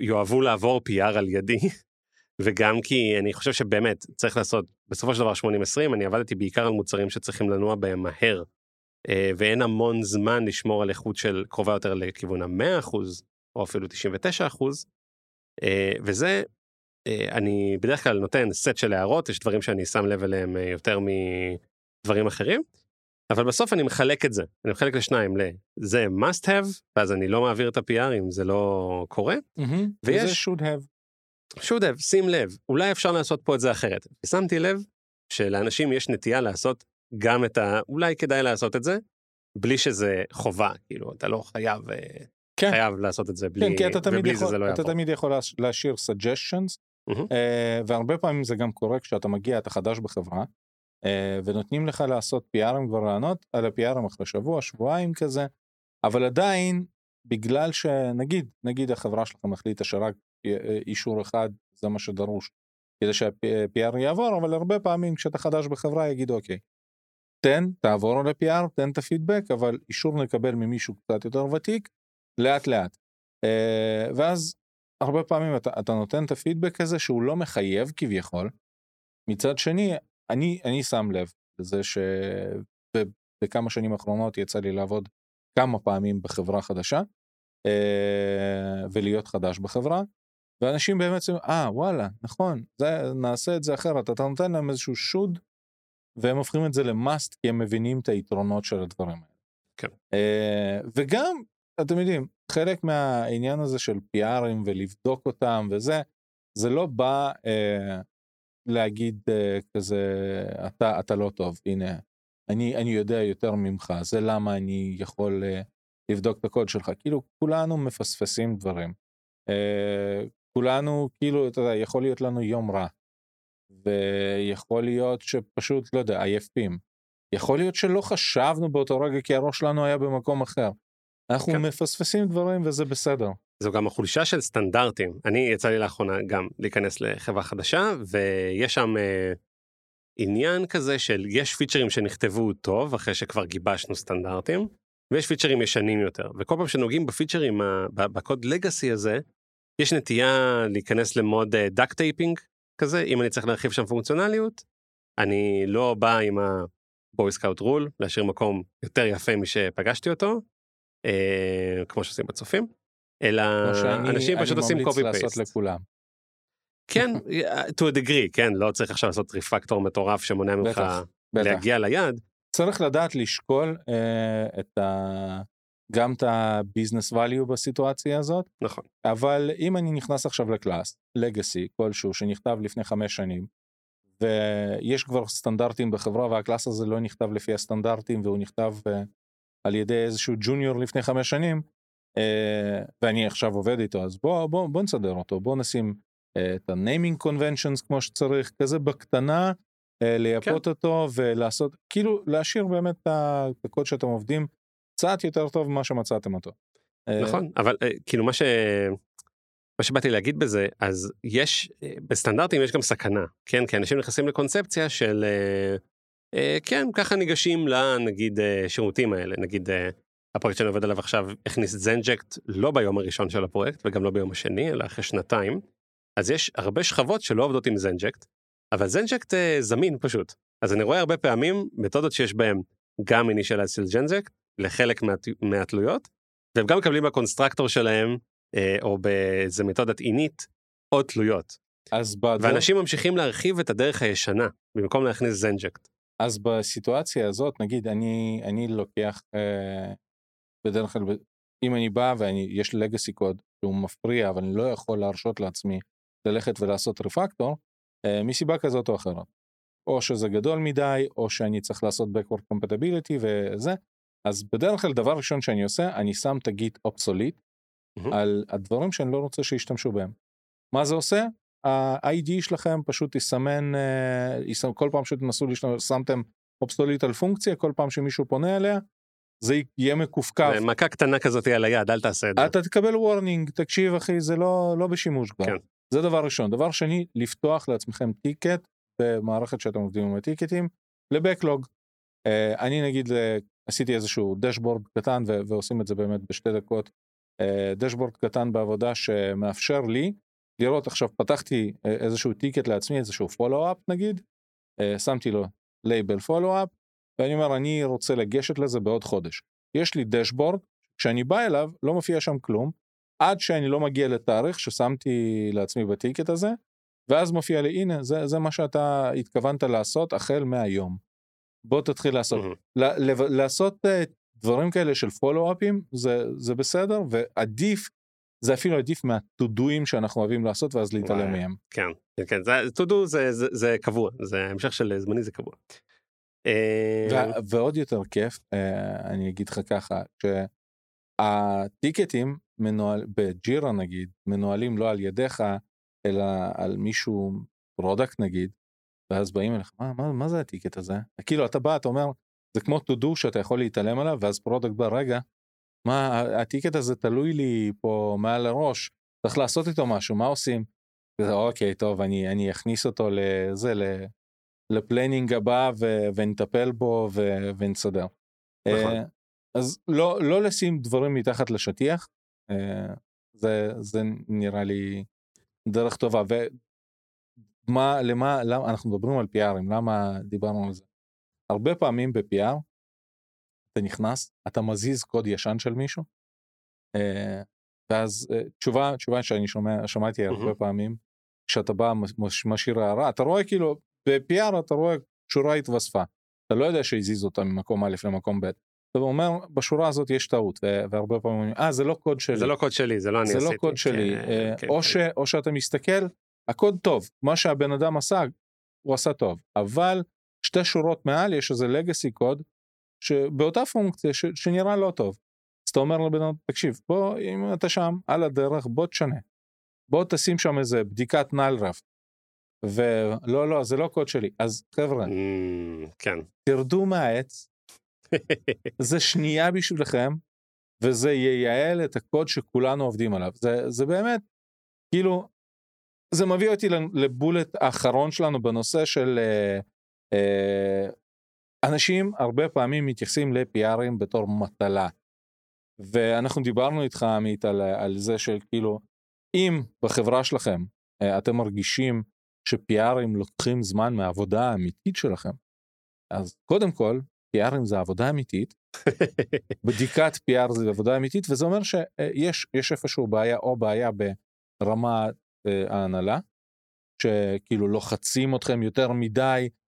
יאהבו לעבור PR על ידי, [laughs] וגם כי אני חושב שבאמת צריך לעשות, בסופו של דבר 80-20, אני עבדתי בעיקר על מוצרים שצריכים לנוע בהם מהר, uh, ואין המון זמן לשמור על איכות של קרובה יותר לכיוון ה-100%, או אפילו 99%, uh, וזה אה, אני בדרך כלל נותן סט של הערות, יש דברים שאני שם לב אליהם אה, יותר מדברים אחרים, אבל בסוף אני מחלק את זה, אני מחלק לשניים, לזה must have, ואז אני לא מעביר את ה-PR אם זה לא קורה, mm-hmm. ויש should have. should have, שים לב, אולי אפשר לעשות פה את זה אחרת. שמתי לב שלאנשים יש נטייה לעשות גם את ה... אולי כדאי לעשות את זה, בלי שזה חובה, כאילו, אתה לא חייב... אה, כן. חייב לעשות את זה בלי, כן, כי אתה תמיד יכול, זה לא אתה תמיד יכול להשאיר suggestions Mm-hmm. והרבה פעמים זה גם קורה כשאתה מגיע אתה חדש בחברה uh, ונותנים לך לעשות PRים כבר לענות על ה-PRים אחרי שבוע שבועיים כזה אבל עדיין בגלל שנגיד נגיד החברה שלכם החליטה שרק אה, אישור אחד זה מה שדרוש כדי שה-PR יעבור אבל הרבה פעמים כשאתה חדש בחברה יגידו אוקיי תן תעבור על ה-PR תן את הפידבק אבל אישור נקבל ממישהו קצת יותר ותיק לאט לאט ואז הרבה פעמים אתה, אתה נותן את הפידבק הזה שהוא לא מחייב כביכול. מצד שני, אני, אני שם לב לזה שבכמה שנים האחרונות יצא לי לעבוד כמה פעמים בחברה חדשה, אה, ולהיות חדש בחברה. ואנשים באמת אומרים, אה וואלה נכון זה נעשה את זה אחרת אתה נותן להם איזשהו שוד והם הופכים את זה למאסט כי הם מבינים את היתרונות של הדברים האלה. כן. אה, וגם אתם יודעים חלק מהעניין הזה של PRים ולבדוק אותם וזה זה לא בא אה, להגיד אה, כזה אתה אתה לא טוב הנה אני אני יודע יותר ממך זה למה אני יכול אה, לבדוק את הקוד שלך כאילו כולנו מפספסים דברים. אה, כולנו כאילו אתה יודע יכול להיות לנו יום רע. ויכול להיות שפשוט לא יודע עייפים. יכול להיות שלא חשבנו באותו רגע כי הראש שלנו היה במקום אחר. אנחנו כן. מפספסים דברים וזה בסדר. זו גם החולשה של סטנדרטים. אני יצא לי לאחרונה גם להיכנס לחברה חדשה ויש שם אה, עניין כזה של יש פיצ'רים שנכתבו טוב אחרי שכבר גיבשנו סטנדרטים ויש פיצ'רים ישנים יותר וכל פעם שנוגעים בפיצ'רים בקוד legacy הזה יש נטייה להיכנס למוד duck typing כזה אם אני צריך להרחיב שם פונקציונליות אני לא בא עם ה boy scout rule להשאיר מקום יותר יפה משפגשתי אותו אה, כמו שעושים בצופים אלא שאני- אנשים פשוט אני עושים paste. לכולם. כן, to a degree, כן, לא צריך עכשיו לעשות refactor מטורף שמונע ממך בטח, בטח. להגיע ליעד. צריך לדעת לשקול אה, את ה... גם את הביזנס value בסיטואציה הזאת, נכון. אבל אם אני נכנס עכשיו ל class, legacy כלשהו שנכתב לפני חמש שנים, ויש כבר סטנדרטים בחברה וה class הזה לא נכתב לפי הסטנדרטים והוא נכתב אה, על ידי איזשהו ג'וניור לפני חמש שנים, אה, ואני עכשיו עובד איתו, אז בוא, בוא, בוא נסדר אותו, בוא נשים אה, את ה-naming conventions כמו שצריך, כזה בקטנה, אה, לייפות כן. אותו ולעשות, כאילו להשאיר באמת את הקוד שאתם עובדים קצת יותר טוב ממה שמצאתם אותו. נכון, אבל כאילו מה ש... מה שבאתי להגיד בזה, אז יש, בסטנדרטים יש גם סכנה, כן? כי אנשים נכנסים לקונספציה של, כן, ככה ניגשים לנגיד אה, שירותים האלה, נגיד אה, הפרויקט שאני עובד עליו עכשיו הכניס Zenject לא ביום הראשון של הפרויקט וגם לא ביום השני, אלא אחרי שנתיים, אז יש הרבה שכבות שלא עובדות עם Zenject, אבל Zenject אה, זמין פשוט. אז אני רואה הרבה פעמים מתודות שיש בהם גם initialize של Zenject לחלק מה, מהתלויות, והם גם מקבלים ב constructor שלהם, אה, או באיזה מתודת init, עוד תלויות. אז, בדבר, ואנשים ממשיכים להרחיב את הדרך הישנה, במקום להכניס זנג'קט. אז בסיטואציה הזאת, נגיד, אני, אני לוקח, אה, בדרך כלל, אם אני בא ויש לי לגאסי קוד שהוא מפריע, אבל אני לא יכול להרשות לעצמי ללכת ולעשות רפקטור, אה, מסיבה כזאת או אחרת. או שזה גדול מדי, או שאני צריך לעשות backward compatibility וזה, אז בדרך כלל דבר ראשון שאני עושה, אני שם את הגיט אובסוליט מהמם. על הדברים שאני לא רוצה שישתמשו בהם. מה זה עושה? ה-IDE שלכם פשוט יסמן, אה, יסמן כל פעם שתנסו שמתם obsolete על פונקציה, כל פעם שמישהו פונה אליה, זה יהיה מקופקף. מכה קטנה כזאת על היד, אל תעשה את זה. אתה תקבל warning, תקשיב אחי, זה לא, לא בשימוש כבר. כן. זה דבר ראשון. דבר שני, לפתוח לעצמכם ticket במערכת שאתם עובדים עם ה ticketים, ל backlog. אה, אני נגיד אה, עשיתי איזשהו dashboard קטן ו- ועושים את זה באמת בשתי דקות. אה, dashboard קטן בעבודה שמאפשר לי לראות עכשיו פתחתי אה, איזשהו ticket לעצמי איזשהו follow-up נגיד, אה, שמתי לו label follow-up ואני אומר אני רוצה לגשת לזה בעוד חודש. יש לי dashboard, כשאני בא אליו לא מופיע שם כלום, עד שאני לא מגיע לתאריך ששמתי לעצמי ב ticket הזה, ואז מופיע לי הנה זה, זה מה שאתה התכוונת לעשות החל מהיום. בוא תתחיל לעשות. מהמם. ל- לב- לעשות אה, דברים כאלה של פולו-אפים זה, זה בסדר ועדיף, זה אפילו עדיף מהטודויים שאנחנו אוהבים לעשות ואז להתעלם. מהם. כן, כן, כן, זה do זה, זה, זה קבוע, זה המשך של זמני זה קבוע. אה, ו- ועוד יותר כיף, אה, אני אגיד לך ככה, שהטיקטים מנוהל, בג'ירה נגיד, מנוהלים לא על ידיך, אלא על מישהו, product נגיד, ואז באים אליך, מה, מה, מה זה ה ticket הזה? כאילו אתה בא, אתה אומר, זה כמו to do שאתה יכול להתעלם עליו, ואז product בא, רגע, מה, ה ticket הזה תלוי לי פה מעל הראש, צריך לעשות איתו משהו, מה עושים? וזה, אוקיי, טוב, אני, אני אכניס אותו לזה. ל planning הבא ו- ונטפל בו ו- ונסדר. נכון. אה, אז לא, לא לשים דברים מתחת לשטיח, אה, זה, זה נראה לי דרך טובה. ומה, למה, למה, אנחנו מדברים על PRים, למה דיברנו על זה? הרבה פעמים ב-PR, אתה נכנס, אתה מזיז קוד ישן של מישהו, אה, ואז אה, תשובה תשובה שאני שומע שמעתי הרבה מהמם. פעמים כשאתה בא מש- משאיר הערה אתה רואה כאילו ב-PR אתה רואה שורה התווספה אתה לא יודע שהזיז אותה ממקום א' למקום ב'. אתה אומר בשורה הזאת יש טעות והרבה פעמים אומרים אה זה לא קוד שלי זה לא קוד שלי, זה לא אני זה. לא קוד שלי כן, אה, כן, או, כן. ש, או שאתה מסתכל הקוד טוב מה שהבן אדם עשה הוא עשה טוב אבל שתי שורות מעל יש איזה legacy קוד שבאותה פונקציה ש, שנראה לא טוב. אז אתה אומר לבן אדם תקשיב בוא אם אתה שם על הדרך בוא תשנה. בוא תשים שם איזה בדיקת נלרף. ולא לא זה לא קוד שלי אז חבר'ה אמ, כן. תרדו מהעץ זה שנייה בשבילכם וזה ייעל את הקוד שכולנו עובדים עליו זה זה באמת כאילו זה מביא אותי לבולט האחרון שלנו בנושא של אה, אה, אנשים הרבה פעמים מתייחסים ל-PRים בתור מטלה. ואנחנו דיברנו איתך עמית על, על זה שכאילו אם בחברה שלכם אה, אתם מרגישים ש-PRים לוקחים זמן מהעבודה האמיתית שלכם אז קודם כל PRים זה עבודה אמיתית [laughs] בדיקת PR זה עבודה אמיתית וזה אומר שיש יש איפשהו בעיה או בעיה ברמה אה, ההנהלה שכאילו לוחצים אתכם יותר מדי אה,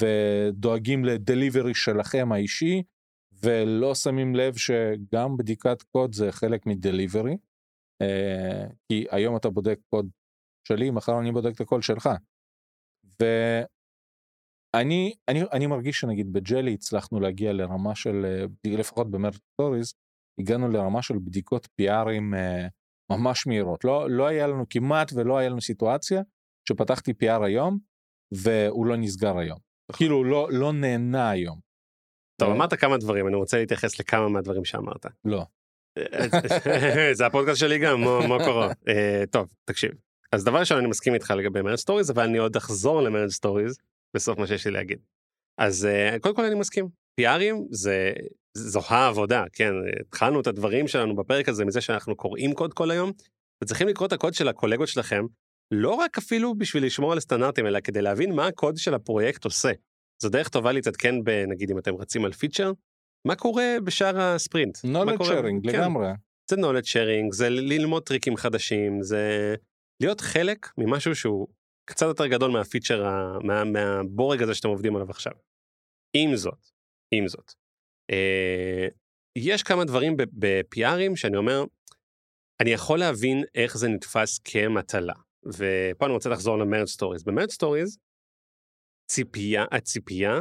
ודואגים לדליברי שלכם האישי ולא שמים לב שגם בדיקת קוד זה חלק מדליברי אה, כי היום אתה בודק קוד שלי מחר אני בודק את הקוד שלך. ואני אני, אני מרגיש שנגיד בג'לי הצלחנו להגיע לרמה של אה, לפחות ב Merge Stories הגענו לרמה של בדיקות PRים אה, ממש מהירות לא לא היה לנו כמעט ולא היה לנו סיטואציה שפתחתי PR היום והוא לא נסגר היום כאילו הוא לא לא נענה היום. טוב, אה, אמרת כמה דברים, אני רוצה להתייחס לכמה מהדברים שאמרת. לא. [laughs] זה הפודקאסט שלי גם, מה- קורה? אה, טוב, תקשיב. אז דבר ראשון, אני מסכים איתך לגבי Merge Stories, אבל אני עוד אחזור ל Merge Stories בסוף מה שיש לי להגיד. אז אה, קודם כל אני מסכים. PRים זה, זו העבודה, כן, התחלנו את הדברים שלנו בפרק הזה מזה שאנחנו קוראים קוד כל היום, וצריכים לקרוא את הקוד של הקולגות שלכם, לא רק אפילו בשביל לשמור על סטנדרטים, אלא כדי להבין מה הקוד של הפרויקט עושה. זו דרך טובה להתעדכן בנגיד אם אתם רצים על feature, מה קורה בשאר ה sprint. knowledge sharing כן, לגמרי. זה knowledge sharing, זה ללמוד טריקים חדשים, זה להיות חלק ממשהו שהוא קצת יותר גדול מה feature, מה, מהבורג הזה שאתם עובדים עליו עכשיו. עם זאת, עם זאת, אה, יש כמה דברים ב-PRים שאני אומר, אני יכול להבין איך זה נתפס כמטלה. ופה אני רוצה לחזור ל Merge Stories. ב Merge Stories, ציפייה, הציפייה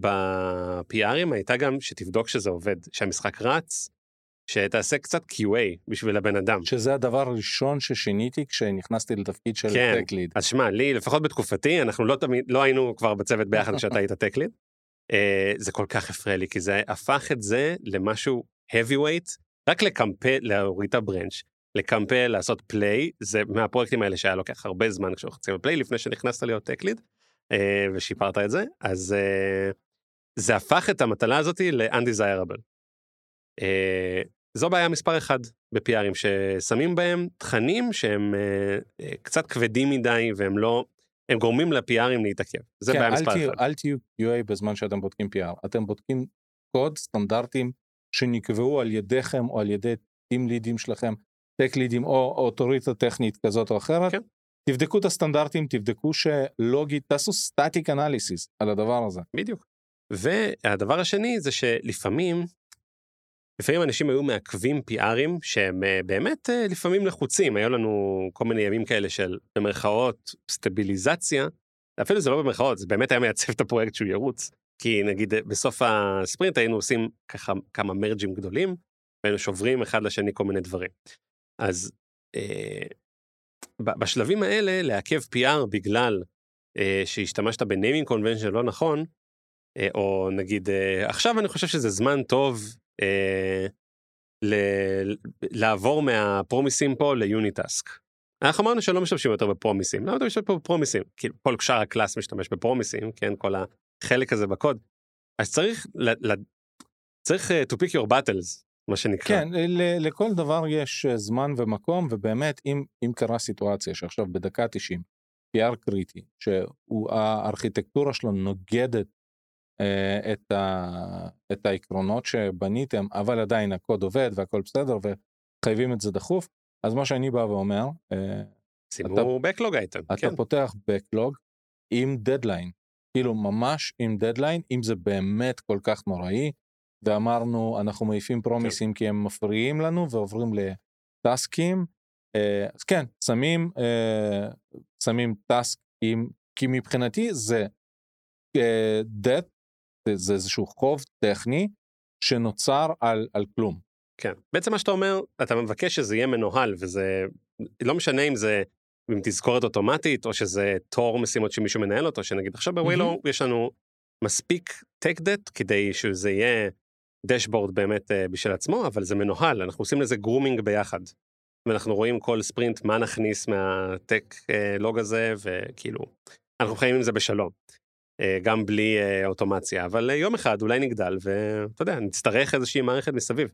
ב-PRים הייתה גם שתבדוק שזה עובד, שהמשחק רץ, שתעשה קצת QA בשביל הבן אדם. שזה הדבר הראשון ששיניתי כשנכנסתי לתפקיד של כן. lead. אז שמע, לי, לפחות בתקופתי, אנחנו לא תמיד, לא היינו כבר בצוות ביחד כשאתה היית tech lead. זה כל כך הפריע לי, כי זה הפך את זה למשהו heavyweight, רק לקמפל, להוריד את ה branch, לקמפל, לעשות play, זה מהפרויקטים האלה שהיה לוקח הרבה זמן כשלוחצים על play, לפני שנכנסת להיות tech lead, ושיפרת את זה, אז אה, זה הפך את המטלה הזאתי ל-undesirable. אה, זו בעיה מספר אחד ב-PRים, ששמים בהם תכנים שהם אה, אה, קצת כבדים מדי והם לא, הם גורמים ל-PRים להתעכב. זה כן, בעיה מספר תהיו- אחד. אל תהיו QA בזמן שאתם בודקים PR, אתם בודקים קוד סטנדרטים שנקבעו על ידיכם או על ידי טים לידים שלכם, טק לידים או אוטוריטה טכנית כזאת או אחרת. כן. תבדקו את הסטנדרטים, תבדקו שלוגית, תעשו סטטיק אנליסיס על הדבר הזה. בדיוק. והדבר השני זה שלפעמים, לפעמים אנשים היו מעכבים PRים שהם אה, באמת אה, לפעמים לחוצים, היו לנו כל מיני ימים כאלה של במרכאות סטביליזציה, אפילו זה לא במרכאות, זה באמת היה מייצב את הפרויקט שהוא ירוץ. כי נגיד אה, בסוף הספרינט היינו עושים ככה כמה מרג'ים גדולים, והיינו שוברים אחד לשני כל מיני דברים. אז אה, בשלבים האלה לעכב PR בגלל אה, שהשתמשת ב naming convention לא נכון, אה, או נגיד אה, עכשיו אני חושב שזה זמן טוב אה, ל- לעבור מהפרומיסים פה ל UniTask. אנחנו אמרנו שלא משתמשים יותר בפרומיסים, למה אתה משתמש פה בפרומיסים? כי כל שאר ה class משתמש בפרומיסים, כן, כל החלק הזה בקוד. אז צריך, ל, ל, צריך uh, to pick your battles, מה שנקרא. כן, ל- לכל דבר יש אה, זמן ומקום, ובאמת, אם, אם קרה סיטואציה שעכשיו בדקה 90, PR קריטי, שהארכיטקטורה שלו נוגדת אה, את, ה, את העקרונות שבניתם, אבל עדיין הקוד עובד והכל בסדר, חייבים את זה דחוף, אז מה שאני בא ואומר, אה, שימו backlog אייטם, אתה כן. פותח backlog עם דדליין, כאילו ממש עם דדליין, אם זה באמת כל כך נוראי, ואמרנו אנחנו מעיפים פרומיסים כי הם מפריעים לנו ועוברים לטאסקים, אה, אז כן, שמים, אה, שמים טאסק, עם, כי מבחינתי זה אה, debt, זה, איזשהו חוב טכני שנוצר על, על כלום. כן. בעצם מה שאתה אומר, אתה מבקש שזה יהיה מנוהל, וזה לא משנה אם זה עם תזכורת אוטומטית, או שזה תור משימות שמישהו מנהל אותו, שנגיד עכשיו בווילו יש לנו מספיק tech debt כדי שזה יהיה דשבורד באמת אה, בשביל עצמו, אבל זה מנוהל, אנחנו עושים לזה grooming ביחד. ואנחנו רואים כל ספרינט מה נכניס מה tech אה, log הזה, וכאילו, אנחנו חיים עם זה בשלום. אה, גם בלי אוטומציה, אבל יום אחד אולי נגדל, ואתה יודע, נצטרך איזושהי מערכת מסביב.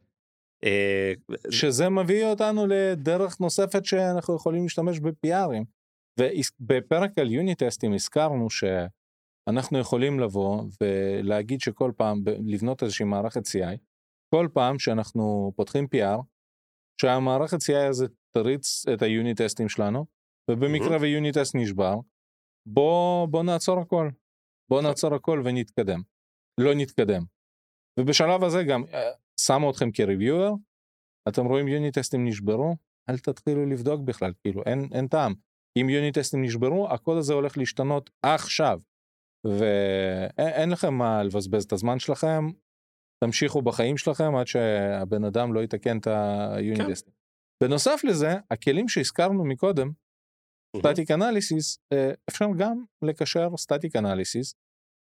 שזה מביא אותנו לדרך נוספת שאנחנו יכולים להשתמש ב-PRים. ובפרק על יוני טסטים הזכרנו שאנחנו יכולים לבוא ולהגיד שכל פעם, לבנות איזושהי מערכת CI, כל פעם שאנחנו פותחים PR, שהמערכת CI הזה תריץ את היוני טסטים שלנו, ובמקרה ויוני טסט נשבר, בוא, בוא נעצור הכל. בוא נעצור הכל ונתקדם. לא נתקדם. ובשלב הזה גם אה, שמו אתכם כריוויואר, אתם רואים יוני טסטים נשברו, אל תתחילו לבדוק בכלל, כאילו אין, אין טעם. אם יוני טסטים נשברו, הקוד הזה הולך להשתנות עכשיו. ואין לכם מה לבזבז את הזמן שלכם, תמשיכו בחיים שלכם עד שהבן אדם לא יתקן את היוני כן. בנוסף לזה, הכלים שהזכרנו מקודם, סטטיק אנליסיס, אפשר גם לקשר static analysis,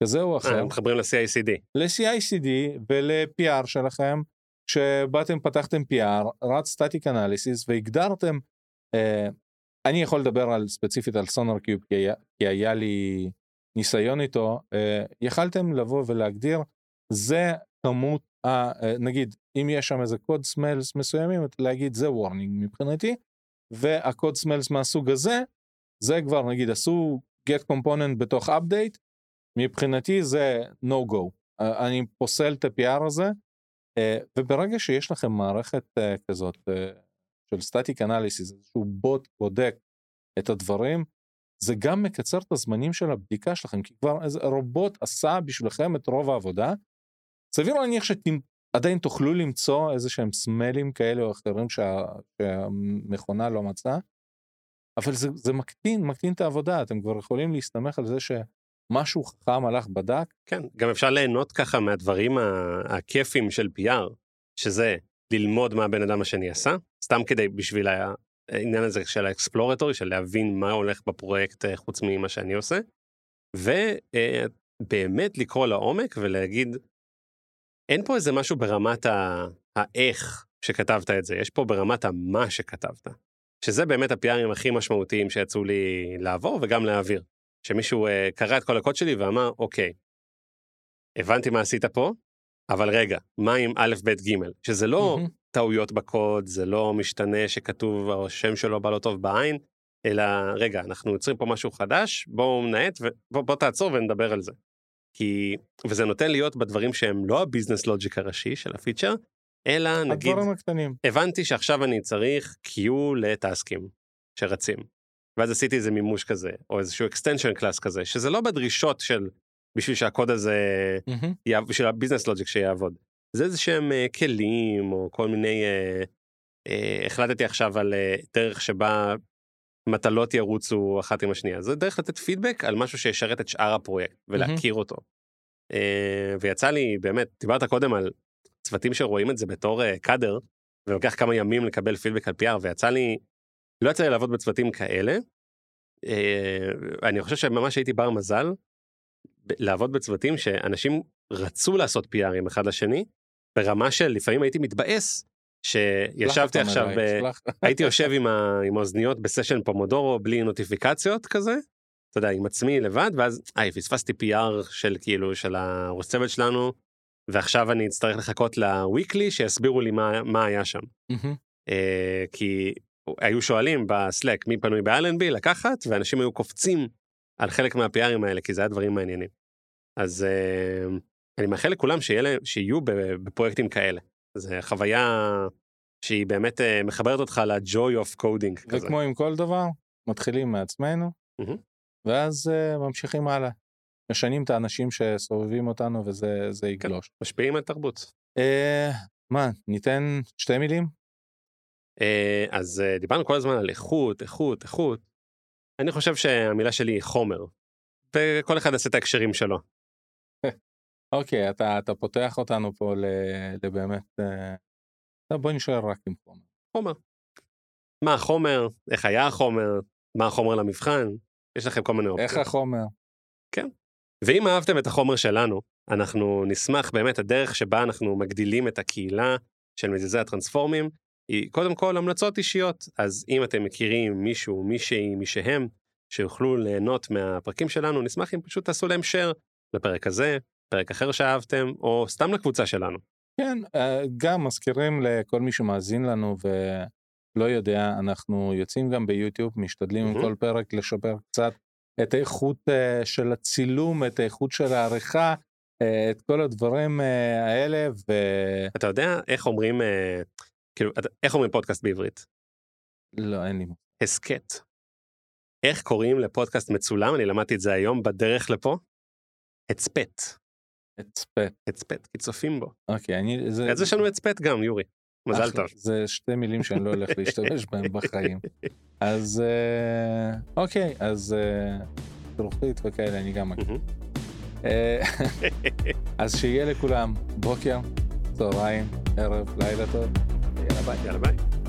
כזה או אחר, אה, מתחברים ל-CICD. ל-CICD ול-PR שלכם, כשבאתם פתחתם PR, רץ static analysis והגדרתם, אה, אני יכול לדבר על ספציפית על SonarQube כי היה לי ניסיון איתו, אה, יכלתם לבוא ולהגדיר, זה כמות, ה- אה, נגיד אם יש שם איזה code smells מסוימים, להגיד זה warning מבחינתי, והקוד סמלס מהסוג הזה, זה כבר נגיד עשו get component בתוך update, מבחינתי זה no go. אה, אני פוסל את ה-PR הזה, וברגע שיש לכם מערכת כזאת של סטטיק אנליסיס, איזשהו בוט בודק את הדברים, זה גם מקצר את הזמנים של הבדיקה שלכם, כי כבר איזה רובוט עשה בשבילכם את רוב העבודה. סביר להניח שעדיין תוכלו למצוא איזה שהם סמלים כאלה או אחרים שה, שהמכונה לא מצאה, אבל זה, זה מקטין, מקטין את העבודה, אתם כבר יכולים להסתמך על זה שמשהו חכם הלך בדק, כן, גם אפשר ליהנות ככה מהדברים הכיפים של PR, שזה ללמוד מה הבן אדם השני עשה, סתם כדי בשביל העניין הזה של האקספלורטורי, של להבין מה הולך בפרויקט אה, חוץ ממה שאני עושה, ובאמת לקרוא לעומק ולהגיד, אין פה איזה משהו ברמת האיך שכתבת את זה, יש פה ברמת המה שכתבת. שזה באמת הפיארים הכי משמעותיים שיצאו לי לעבור וגם להעביר. שמישהו uh, קרא את כל הקוד שלי ואמר, אוקיי, הבנתי מה עשית פה, אבל רגע, מה עם א', ב', ג', שזה לא מהמם. טעויות בקוד, זה לא משתנה שכתוב, השם שלו בא לא טוב בעין, אלא רגע, אנחנו יוצרים פה משהו חדש, בואו נאט ובוא בוא תעצור ונדבר על זה. כי, וזה נותן להיות בדברים שהם לא ה business logic הראשי של ה feature, אלא נגיד, הדברים הקטנים. הבנתי שעכשיו אני צריך queue לטאסקים שרצים. ואז עשיתי איזה מימוש כזה, או איזשהו extension class כזה, שזה לא בדרישות של בשביל שהקוד הזה, מהמם. יעב- בשביל ה business logic שיעבוד. זה איזה שהם אה, כלים, או כל מיני, אה, אה, החלטתי עכשיו על אה, דרך שבה מטלות ירוצו אחת עם השנייה. זה דרך לתת פידבק על משהו שישרת את שאר הפרויקט, ולהכיר אותו. אה, ויצא לי, באמת, דיברת קודם על צוותים שרואים את זה בתור אה, קאדר, ולוקח כמה ימים לקבל פידבק על PR, ויצא לי, לא יצא לי לעבוד בצוותים כאלה. אה, אני חושב שממש הייתי בר מזל לעבוד בצוותים שאנשים רצו לעשות PRים אחד לשני, ברמה של לפעמים הייתי מתבאס, שישבתי עכשיו, ב... [laughs] הייתי יושב עם, ה... עם האוזניות בסשן פומודורו בלי נוטיפיקציות כזה, אתה יודע, עם עצמי לבד, ואז, היי, פספסתי PR של כאילו, של הראש צוות שלנו, ועכשיו אני אצטרך לחכות לוויקלי שיסבירו לי מה, מה היה שם. מהמם. אה, כי היו שואלים בסלק מי פנוי באלנבי לקחת, ואנשים היו קופצים על חלק מהפיארים האלה, כי זה היה דברים מעניינים. אז אה, אני מאחל לכולם שיהיה להם, שיהיו בפרויקטים כאלה. זו חוויה שהיא באמת אה, מחברת אותך ל-joy of coding כזה. וכמו עם כל דבר, מתחילים מעצמנו, מהמם. ואז אה, ממשיכים הלאה. משנים את האנשים שסובבים אותנו וזה זה יגלוש. משפיעים על תרבות. אה, מה, ניתן שתי מילים? אה, אז אה, דיברנו כל הזמן על איכות, איכות, איכות. אני חושב שהמילה שלי היא חומר. וכל אחד יעשה את ההקשרים שלו. אוקיי, אתה, אתה פותח אותנו פה ל, לבאמת... אה, בוא נשאר רק עם חומר. חומר. מה החומר, איך היה החומר, מה החומר למבחן, יש לכם כל מיני אופציות. איך החומר? ואם אהבתם את החומר שלנו, אנחנו נשמח באמת, הדרך שבה אנחנו מגדילים את הקהילה של מזיזי הטרנספורמים, היא קודם כל המלצות אישיות. אז אם אתם מכירים מישהו, מישהי, מישהם, שיוכלו ליהנות מהפרקים שלנו, נשמח אם פשוט תעשו להם share לפרק הזה, פרק אחר שאהבתם, או סתם לקבוצה שלנו. כן, אה, גם מזכירים לכל מי שמאזין לנו ולא יודע, אנחנו יוצאים גם ביוטיוב, משתדלים עם מהמם. כל פרק לשפר קצת את האיכות אה, של הצילום, את האיכות של העריכה, אה, את כל הדברים האלה, אתה יודע איך אומרים, כאילו, איך אומרים פודקאסט בעברית? ולא, אין לי מושג. הסכת. איך קוראים לפודקאסט מצולם? אני למדתי את זה היום בדרך לפה. הצפת. הצפת. הצפת, כי צופים בו. אוקיי, אני... זה, אז יש לנו הצפת גם, יורי. מזל טוב. זה שתי מילים שאני לא הולך להשתמש בהן [laughs] בחיים. אז אה, אוקיי, אז אה, זרוחית וכאלה אני גם מכיר. אה, אז שיהיה לכולם בוקר, צהריים, ערב, לילה טוב, יאללה ביי. יאללה ביי.